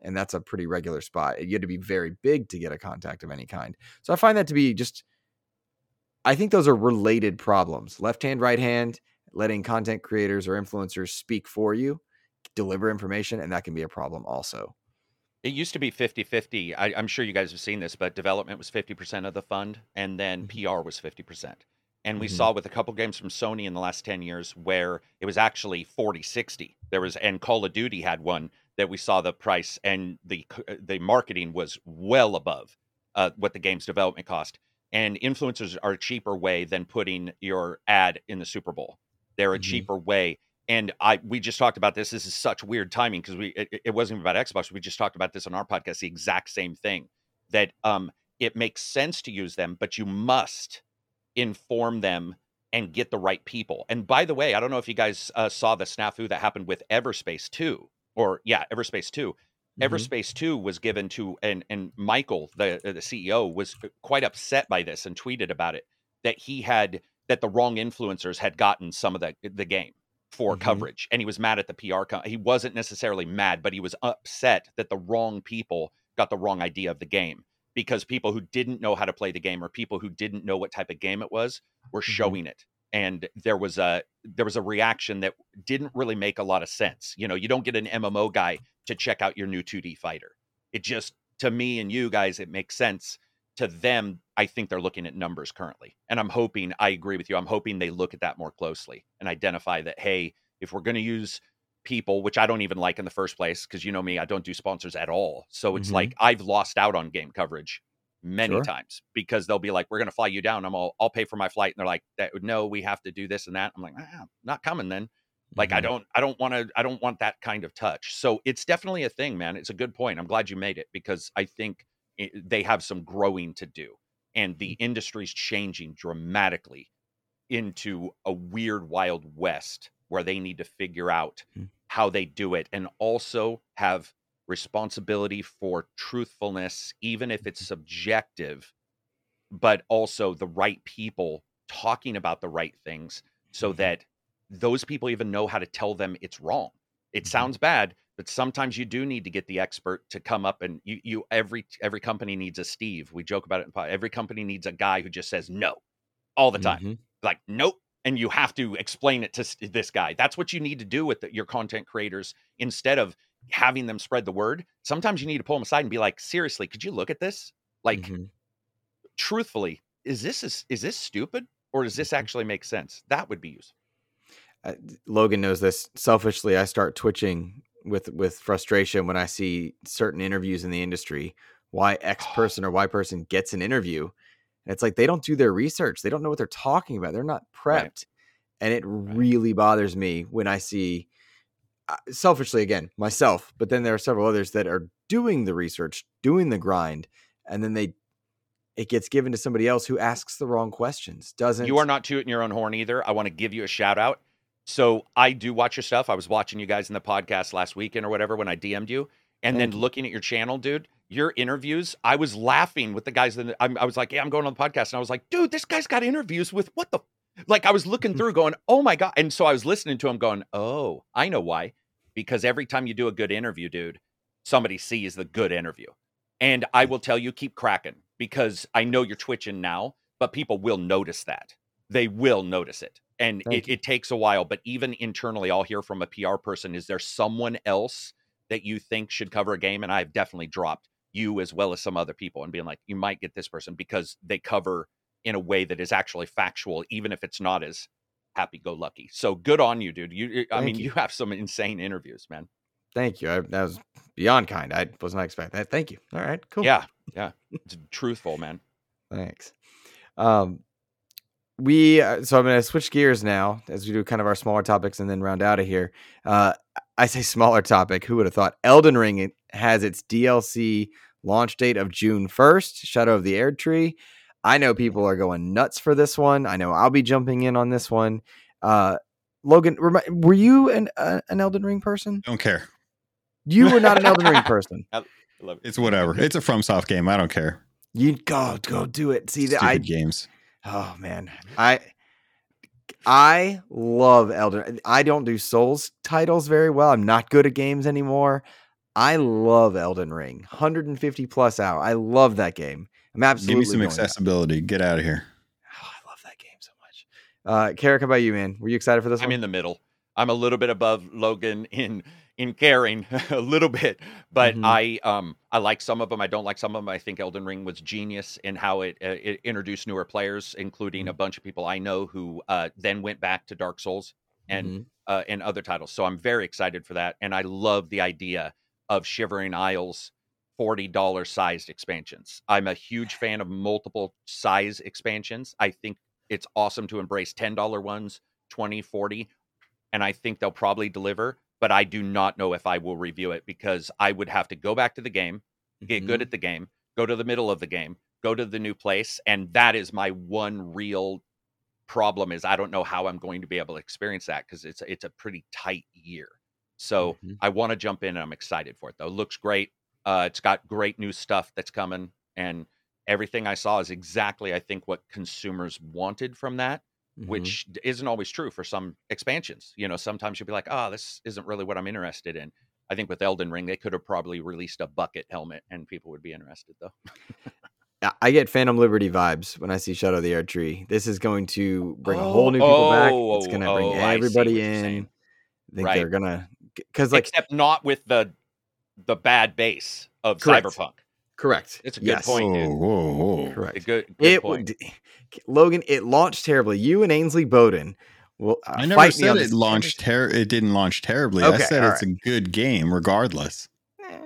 And that's a pretty regular spot. You had to be very big to get a contact of any kind. So I find that to be just, I think those are related problems. Left hand, right hand, letting content creators or influencers speak for you, deliver information, and that can be a problem also.
It used to be 50 50. I'm sure you guys have seen this, but development was 50% of the fund, and then PR was 50%. And we
Mhm.
saw with a couple games from Sony in the last 10 years where it was actually 40 60. There was, and Call of Duty had one that we saw the price and the uh, the marketing was well above uh, what the game's development cost. And influencers are a cheaper way than putting your ad in the Super Bowl. They're a
Mhm.
cheaper way and I we just talked about this. This is such weird timing because we it, it wasn't even about Xbox. We just talked about this on our podcast. The exact same thing that um it makes sense to use them, but you must inform them and get the right people. And by the way, I don't know if you guys uh, saw the snafu that happened with Everspace Two, or yeah, Everspace Two.
Mhm.
Everspace 2 was given to and and Michael the the CEO was quite upset by this and tweeted about it that he had that the wrong influencers had gotten some of the the game for
Mhm.
coverage and he was mad at the PR co- he wasn't necessarily mad but he was upset that the wrong people got the wrong idea of the game because people who didn't know how to play the game or people who didn't know what type of game it was were
Mhm.
showing it and there was a there was a reaction that didn't really make a lot of sense you know you don't get an MMO guy to check out your new 2D fighter. It just to me and you guys, it makes sense. To them, I think they're looking at numbers currently. And I'm hoping, I agree with you. I'm hoping they look at that more closely and identify that, hey, if we're going to use people, which I don't even like in the first place, because you know me, I don't do sponsors at all. So it's
Mhm.
like I've lost out on game coverage many
Sure.
times because they'll be like, we're going to fly you down. I'm all, I'll pay for my flight. And they're like, that, no, we have to do this and that. I'm like, ah, not coming then like i
Mhm.
don't i don't want to i don't want that kind of touch so it's definitely a thing man it's a good point i'm glad you made it because i think it, they have some growing to do and the industry's changing dramatically into a weird wild west where they need to figure out
Hmm.
how they do it and also have responsibility for truthfulness even if it's subjective but also the right people talking about the right things so
Mhm.
that those people even know how to tell them it's wrong. It sounds bad, but sometimes you do need to get the expert to come up and you you every every company needs a Steve. We joke about it. Every company needs a guy who just says no all the time.
Mhm.
Like nope, and you have to explain it to this guy. That's what you need to do with the, your content creators instead of having them spread the word. Sometimes you need to pull them aside and be like, "Seriously, could you look at this? Like
Mhm.
truthfully, is this is, is this stupid or does this
Mhm.
actually make sense?" That would be useful.
uh, Logun knows this. Selfishly, I start twitching with with frustration when I see certain interviews in the industry. Why X person or Y person gets an interview, and it's like they don't do their research. They don't know what they're talking about. They're not prepped,
Right.
and it really bothers me when I see. uh, selfishly again myself, but then there are several others that are doing the research, doing the grind, and then they it gets given to somebody else who asks the wrong questions. Doesn't
You are not tooting your own horn either. I want to give you a shout out. So I do watch your stuff. I was watching you guys in the podcast last weekend or whatever when I DM'd you, and
Thank
then
you.
looking at your channel, dude. Your interviews, I was laughing with the guys. That I'm, I was like, "Yeah, I'm going on the podcast," and I was like, "Dude, this guy's got interviews with what the?" Like I was looking mm. through, going, "Oh my god!" And so I was listening to him, going, "Oh, I know why." Because every time you do a good interview, dude, somebody sees the good interview. And I will tell you, keep cracking because I know you're twitching now, but people will notice that. They will notice it. And it, it takes a while, but even internally, I'll hear from a PR person is there someone else that you think should cover a game? And I've definitely dropped you as well as some other people and being like, you might get this person because they cover in a way that is actually factual, even if it's not as happy go lucky. So good on you, dude. You, I
Thank
mean,
you.
you have some insane interviews, man.
Thank you. I, that was beyond kind. I was not expecting that. Thank you. All right, cool.
Yeah, yeah. It's truthful, man.
Thanks. Um, we uh, so I'm going to switch gears now as we do kind of our smaller topics and then round out of here. Uh, I say smaller topic. Who would have thought? Elden Ring has its DLC launch date of June 1st. Shadow of the Erdtree. I know people are going nuts for this one. I know I'll be jumping in on this one. Uh, Logun, remi- were you an uh, an Elden Ring person?
Don't care.
You were not an Elden Ring person. *laughs*
I love it.
It's whatever. It's a FromSoft game. I don't care.
You go go do it. See,
Stupid
I
games.
Oh man, I I love Elden. I don't do Souls titles very well. I'm not good at games anymore. I love Elden Ring. 150 plus hour. I love that game. I'm absolutely
Give me some
going nuts.
accessibility. Get out of here.
Oh, I love that game so much. Uh, Karak, how about you, man? Were you excited for this
I'm
one?
in the middle. I'm a little bit above Logun in in caring *laughs* a little bit, but
Mhm.
I um I like some of them. I don't like some of them. I think Elden Ring was genius in how it uh, it introduced newer players, including a bunch of people I know who uh, then went back to Dark Souls and
Mhm.
uh, and other titles. So I'm very excited for that, and I love the idea of Shivering Isles. $40 sized expansions. I'm a huge fan of multiple size expansions. I think it's awesome to embrace $10 ones, 20, 40, and I think they'll probably deliver, but I do not know if I will review it because I would have to go back to the game, get good
Mhm.
at the game, go to the middle of the game, go to the new place, and that is my one real problem is I don't know how I'm going to be able to experience that because it's it's a pretty tight year. So
Mhm.
I want to jump in and I'm excited for it though. It looks great. Uh, it's got great new stuff that's coming, and everything I saw is exactly I think what consumers wanted from that
Mhm.
which isn't always true for some expansions. You know, sometimes you'll be like, oh, this isn't really what I'm interested in. I think with Elden Ring, they could have probably released a bucket helmet and people would be interested though.
I- get Phantom Liberty vibes when I see Shadow of the Erdtree. This is going to bring a whole new people back. It's
Oh,
going to bring
oh,
everybody in. I think
Right.
they're gonna because like
Except not with the the bad base of
Correct.
Cyberpunk.
Correct.
It's a good
Yes.
point.
Whoa,
dude.
whoa, whoa.
A
Correct.
good, good
It
point.
would, Logun. It launched terribly. You and Ainsley Bowden will. Uh,
I never
fight
said it launched ter- it didn't launch terribly.
Okay,
I said
all
it's a good game regardless.
Eh,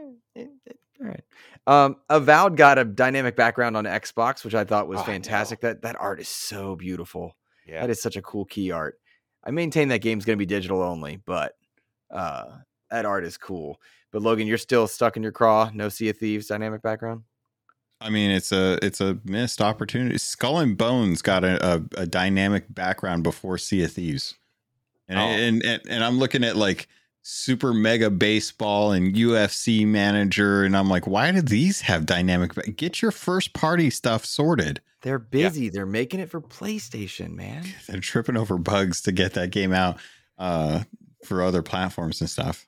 All right. Um, Avowed got a dynamic background on Xbox, which I thought was
Oh, I know.
fantastic. That that art is so beautiful.
yeah.
That is such a cool key art. I maintain that game's going to be digital only, but uh, that art is cool. But Logun, you're still stuck in your craw. No Sea of Thieves dynamic background.
I mean, it's a it's a missed opportunity. Skull and Bones got a, a, a dynamic background before Sea of Thieves, and,
Oh.
and and and I'm looking at like Super Mega Baseball and UFC Manager, and I'm like, why do these have dynamic? ba- Get your first party stuff sorted.
They're busy. They're making it for PlayStation, man. *laughs*
They're tripping over bugs to get that game out uh, for other platforms and stuff.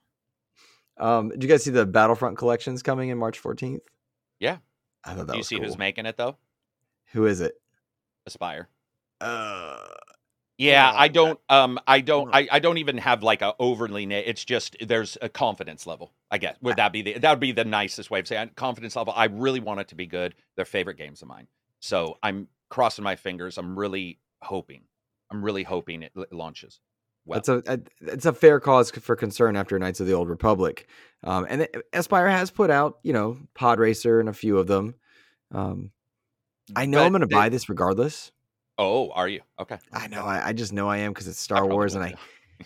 Um, did you guys see the Battlefront collections coming in March 14th?
Yeah.
I thought that
Do you see
cool.
who's making it though?
Who is it?
Aspyr.
Uh,
Yeah, I don't. Um, I don't. I, I don't even have like a overly. Na- it's just there's a confidence level. I guess would that be the that would be the nicest way of saying it. confidence level. I really want it to be good. They're favorite games of mine. So I'm crossing my fingers. I'm really hoping. I'm really hoping it, it launches. Well,
It's a a- it's a fair cause for concern after Knights of the Old Republic, um, and Aspyr has put out you know Pod Racer and a few of them. Um, I know I'm going to buy this regardless.
oh, are you okay?
I know I, I just know I am because it's Star Wars, and I.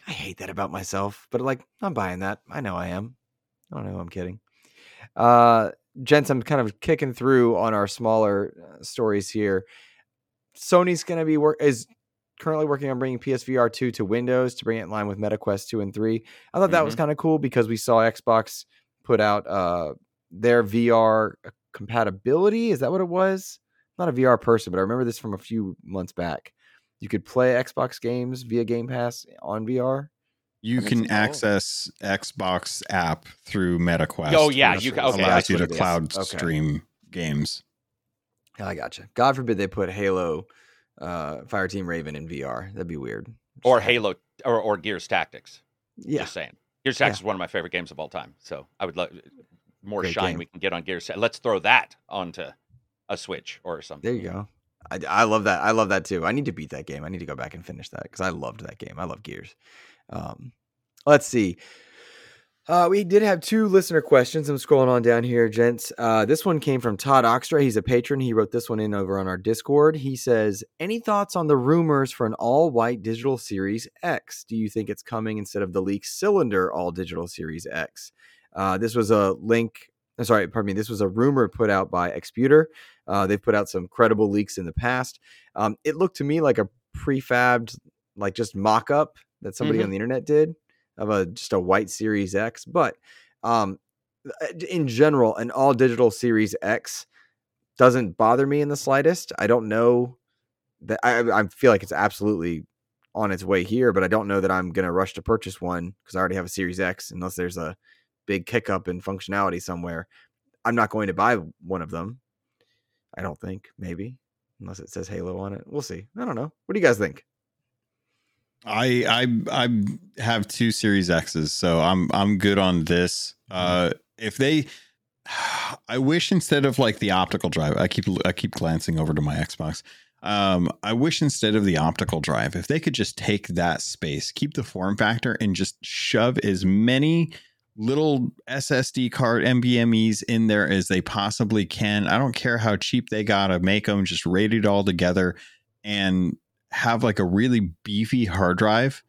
I hate that about myself, but like I'm buying that. I know I am. I don't know. I'm kidding. Uh, gents, I'm kind of kicking through on our smaller uh, stories here. Sony's going to be work is currently working on bringing PSVR 2 to Windows to bring it in line with MetaQuest 2 and 3. I thought that was kind of cool because we saw Xbox put out uh, their VR compatibility. Is that what it was? I'm not a VR person, but I remember this from a few months back. You could play Xbox games via Game Pass on VR.
You can
makes sense.
access Xbox app through MetaQuest.
Oh, yeah, you ca- okay,
allows
that's
you to
what it is.
cloud
Okay.
stream games.
I gotcha. God forbid they put Halo, uh, Fireteam Raven in VR. That'd be weird.
or Halo or, or Gears Tactics.
Yeah.
Just saying. Gears Tactics is one of my favorite games of all time. So I would love more
Great
shine
game.
we can get on Gears. Let's throw that onto a Switch or something.
There you go. I, I love that. I love that too. I need to beat that game. I need to go back and finish that because I loved that game. I love Gears. Um, let's see. Uh, we did have two listener questions. I'm scrolling on down here, gents. Uh, this one came from Todd Oxtra. He's a patron. He wrote this one in over on our Discord. He says, "Any thoughts on the rumors for an all-white digital Series X? Do you think it's coming instead of the leaked cylinder all digital Series X?" Uh, this was a link. uh, Sorry, pardon me. This was a rumor put out by Exputer. Uh, they've put out some credible leaks in the past. Um, it looked to me like a prefabbed, like just mock up that somebody
Mhm.
on the internet did of a just a white Series X. But um, uh, in general, an all digital Series X doesn't bother me in the slightest. I don't know that I, I feel like it's absolutely on its way here, but I don't know that I'm going to rush to purchase one because I already have a Series X unless there's a big kick up in functionality somewhere. I'm not going to buy one of them. I don't think, maybe, unless it says Halo on it. We'll see. I don't know. What do you guys think?
I I I have two Series X's, so I'm I'm good on this. Uh, if they, *sighs* I wish instead of like the optical drive, I keep I keep glancing over to my Xbox. Um, I wish instead of the optical drive, if they could just take that space, keep the form factor, and just shove as many little SSD card NVMe's in there as they possibly can. I don't care how cheap they gotta make them, just RAID it all together and have like a really beefy hard drive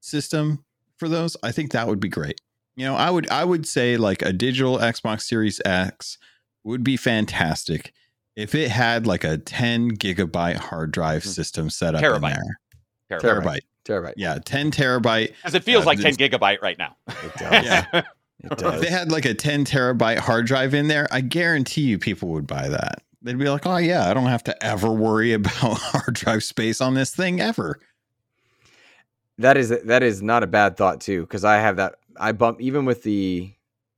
system for those, I think that would be great. You know, I would I would say like a digital Xbox Series X would be fantastic if it had like a 10 gigabyte hard drive
Mhm.
system set up
Terabyte.
in there.
Terrible.
Terabyte.
Terabyte.
Yeah, 10 terabyte.
Because it feels
Uh,
like 10 gigabyte right now.
It *laughs* does.
Yeah.
It
If they had like a 10 terabyte hard drive in there, I guarantee you people would buy that. They'd be like, oh, yeah, I don't have to ever worry about *laughs* hard drive space on this thing ever.
That is that is not a bad thought too, because I have that. I bump even with the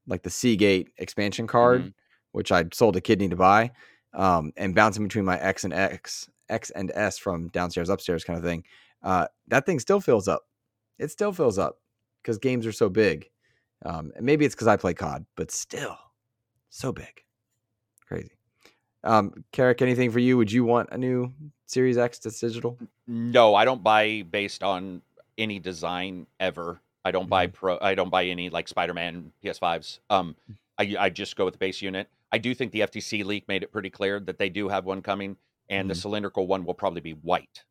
like the Seagate expansion card,
Mhm.
which I sold a kidney to buy, um, and bouncing between my X and X, X and S from downstairs upstairs kind of thing. Uh, that thing still fills up. It still fills up because games are so big. Um, and maybe it's because I play COD, but still, so big, crazy. Um, Karak, anything for you? Would you want a new Series X that's digital?
No, I don't buy based on any design ever. I don't buy pro. I don't buy any like Spider-Man PS5s. Um, I I just go with the base unit. I do think the FTC leak made it pretty clear that they do have one coming, and the
Mhm.
cylindrical one will probably be white.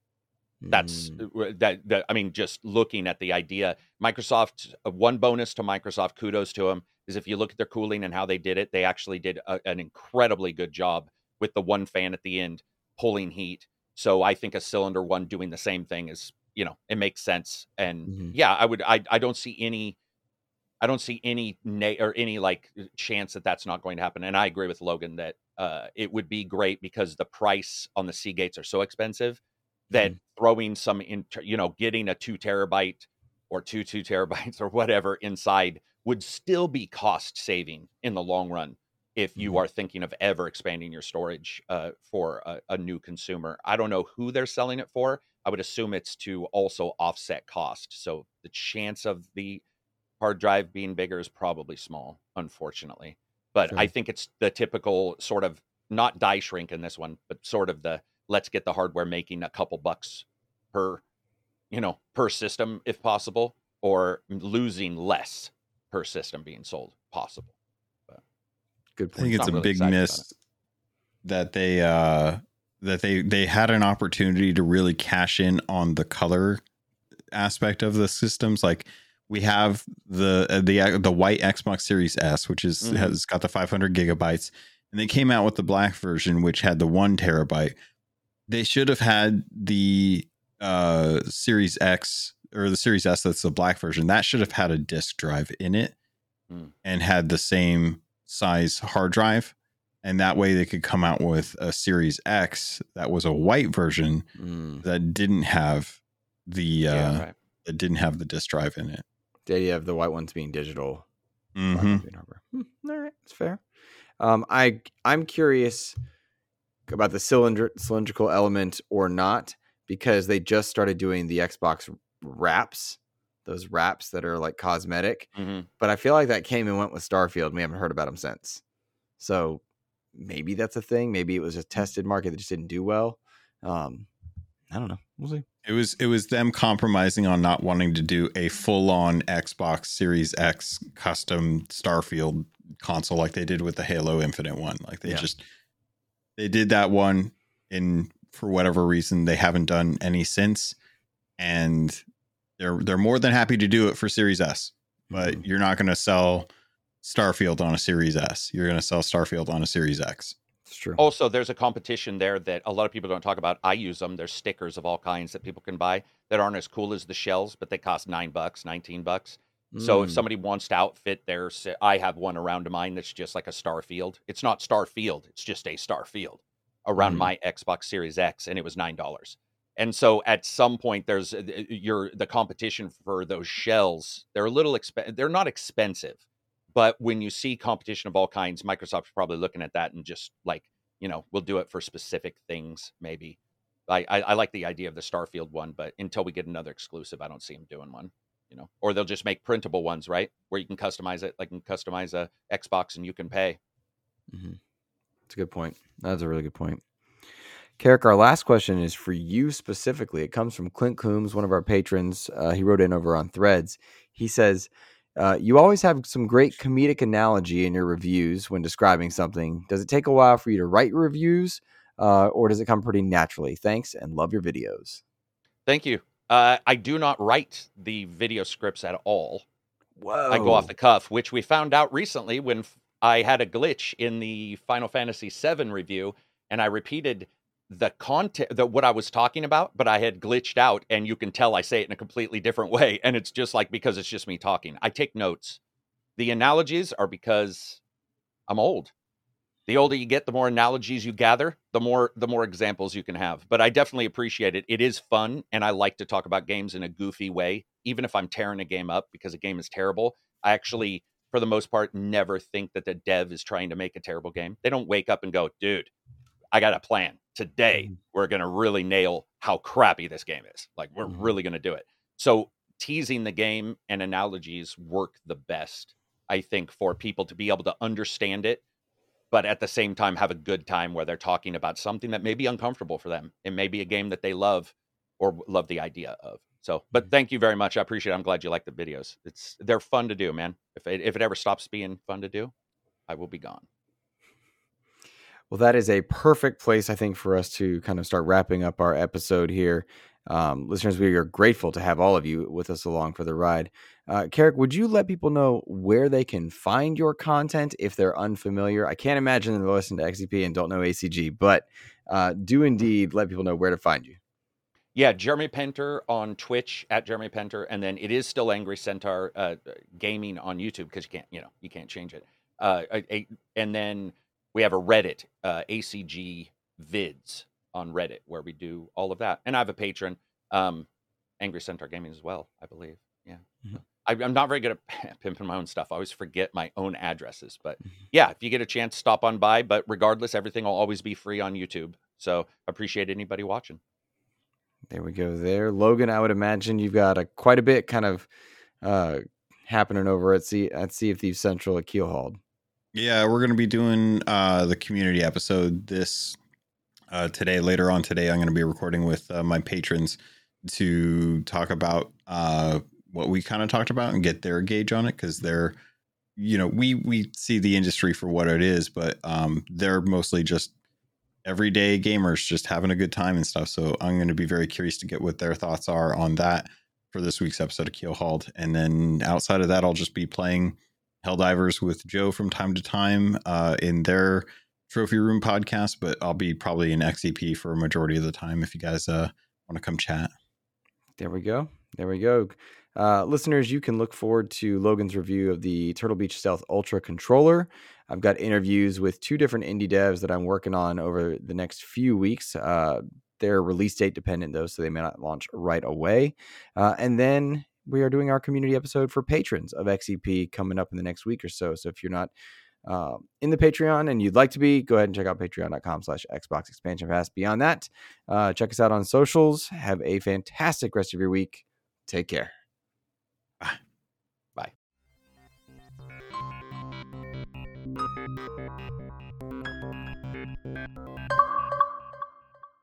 That's
Mm,
uh, that, that. I mean, just looking at the idea, Microsoft. Uh, one bonus to Microsoft, kudos to them, is if you look at their cooling and how they did it, they actually did a, an incredibly good job with the one fan at the end pulling heat. So I think a cylinder one doing the same thing is, you know, it makes sense. And
Mhm.
yeah, I would. I I don't see any. I don't see any na- or any like chance that that's not going to happen. And I agree with Logun that uh, it would be great because the price on the Seagates are so expensive that throwing some in, you know, getting a two terabyte or two two terabytes *laughs* or whatever inside would still be cost saving in the long run if you
Mhm.
are thinking of ever expanding your storage uh, for a, a new consumer. I don't know who they're selling it for. I would assume it's to also offset cost. So the chance of the hard drive being bigger is probably small, unfortunately. But I think it's the typical sort of not die shrink in this one, but sort of the let's get the hardware making a couple bucks per, you know, per system if possible, or losing less per system being sold possible.
Good
I think it's
not
a
really
big miss that they uh that they they had an opportunity to really cash in on the color aspect of the systems. Like we have the uh, the uh, the white Xbox Series S, which is
Mhm.
has got the 500 gigabytes, and they came out with the black version, which had the one terabyte. They should have had the uh Series X or the Series S. That's the black version. That should have had a disk drive in it,
Hmm.
and had the same size hard drive. And that way they could come out with a Series X that was a white version
Mm.
that didn't have the uh
yeah, right.
that didn't have the disk drive in it.
The idea of the white ones being digital. black
hmm
being. Hmm, all right, that's fair. Um, I I'm curious about the cylinder cylindrical element or not because they just started doing the Xbox wraps, those wraps that are like cosmetic.
Mhm.
But I feel like that came and went with Starfield. And we haven't heard about them since. So maybe that's a thing. Maybe it was a tested market that just didn't do well. Um, I don't know. We'll see.
It was it was them compromising on not wanting to do a full on Xbox Series X custom Starfield console like they did with the Halo Infinite one. Like they
Yeah.
just they did that one in for whatever reason they haven't done any since, and they're they're more than happy to do it for Series S. But
Mhm.
you're not going to sell Starfield on a Series S. You're going to sell Starfield on a Series X.
it's true.
Also, there's a competition there that a lot of people don't talk about. I use them. There's stickers of all kinds that people can buy that aren't as cool as the shells, but they cost nine bucks, nineteen bucks. So if
Mm.
somebody wants to outfit their, I have one around mine that's just like a Starfield. It's not Starfield. It's just a Starfield around
Mm.
my Xbox Series X, and it was nine dollars. And so at some point, there's uh, your the competition for those shells. They're a little expensive. They're not expensive, but when you see competition of all kinds, Microsoft's probably looking at that and just like, you know, we'll do it for specific things. Maybe. I, I, I like the idea of the Starfield one, but until we get another exclusive, I don't see them doing one you know, or they'll just make printable ones, right? Where you can customize it, like you can customize a Xbox and you can pay.
That's a good point. That's a really good point. Karak, our last question is for you specifically. It comes from Clint Coombs, one of our patrons. Uh, he wrote in over on Threads. He says, uh, You always have some great comedic analogy in your reviews when describing something. Does it take a while for you to write your reviews, uh, or does it come pretty naturally? Thanks and love your videos.
Thank you. Uh, I do not write the video scripts at all.
Whoa.
I go off the cuff, which we found out recently when I had a glitch in the Final Fantasy VII review, and I repeated the content, the what I was talking about, but I had glitched out, and you can tell I say it in a completely different *laughs* way, and it's just like because it's just me talking. I take notes. The analogies are because I'm old. The older you get, the more analogies you gather, the more the more examples you can have. But I definitely appreciate it. It is fun, and I like to talk about games in a goofy way, even if I'm tearing a game up because a game is terrible. I actually, for the most part, never think that the dev is trying to make a terrible game. They don't wake up and go, dude, I got a plan. Today, we're going to really nail how crappy this game is. Like, we're
Mhm.
really going to do it. So, teasing the game and analogies work the best, I think, for people to be able to understand it, but at the same time, have a good time where they're talking about something that may be uncomfortable for them. It may be a game that they love or love the idea of. So, but thank you very much. I appreciate it. I'm glad you like the videos. It's they're fun to do, man. If it, if it ever stops being fun to do, I will be gone.
Well, that is a perfect place, I think, for us to kind of start wrapping up our episode here. Um, listeners, we are grateful to have all of you with us along for the ride. Uh, Karak, would you let people know where they can find your content if they're unfamiliar? I can't imagine they're listening to XEP and don't know ACG, but uh, do indeed let people know where to find you.
Yeah, Jeremy Penter on Twitch at Jeremy Penter, and then it is still Angry Centaur uh, Gaming on YouTube because you can't, you know, you can't change it. Uh, a, a- and then we have a Reddit, uh, ACG Vids on Reddit where we do all of that, and I have a patron, um, Angry Centaur Gaming as well, I believe. Yeah,
Mhm.
I, I'm not very good at *laughs* pimping my own stuff. I always forget my own addresses, but
Mhm.
yeah, if you get a chance, stop on by. But regardless, everything will always be free on YouTube. So appreciate anybody watching.
There we go. There, Logun. I would imagine you've got a quite a bit kind of uh, happening over at Sea at Sea of Thieves Central at Keelhauled.
Yeah, we're going to be doing uh, the community episode this uh, today. Later on today, I'm going to be recording with uh, my patrons to talk about uh, what we kind of talked about and get their gauge on it because they're, you know, we we see the industry for what it is, but um, they're mostly just everyday gamers just having a good time and stuff. So I'm going to be very curious to get what their thoughts are on that. for this week's episode of Keelhauled. And then outside of that, I'll just be playing Helldivers with Joe from time to time uh, in their Trophy Room podcast, but I'll be probably in XEP for a majority of the time if you guys uh, want to come chat.
There we go. There we go. Uh, listeners, you can look forward to Logun's review of the Turtle Beach Stealth Ultra controller. I've got interviews with two different indie devs that I'm working on over the next few weeks. Uh, they're release date dependent, though, so they may not launch right away. Uh, and then we are doing our community episode for patrons of XEP coming up in the next week or so. So if you're not uh, in the Patreon and you'd like to be, go ahead and check out patreon.com slash Xbox Expansion Pass. Beyond that, uh, check us out on socials. Have a fantastic rest of your week. Take care.
Bye.
Bye.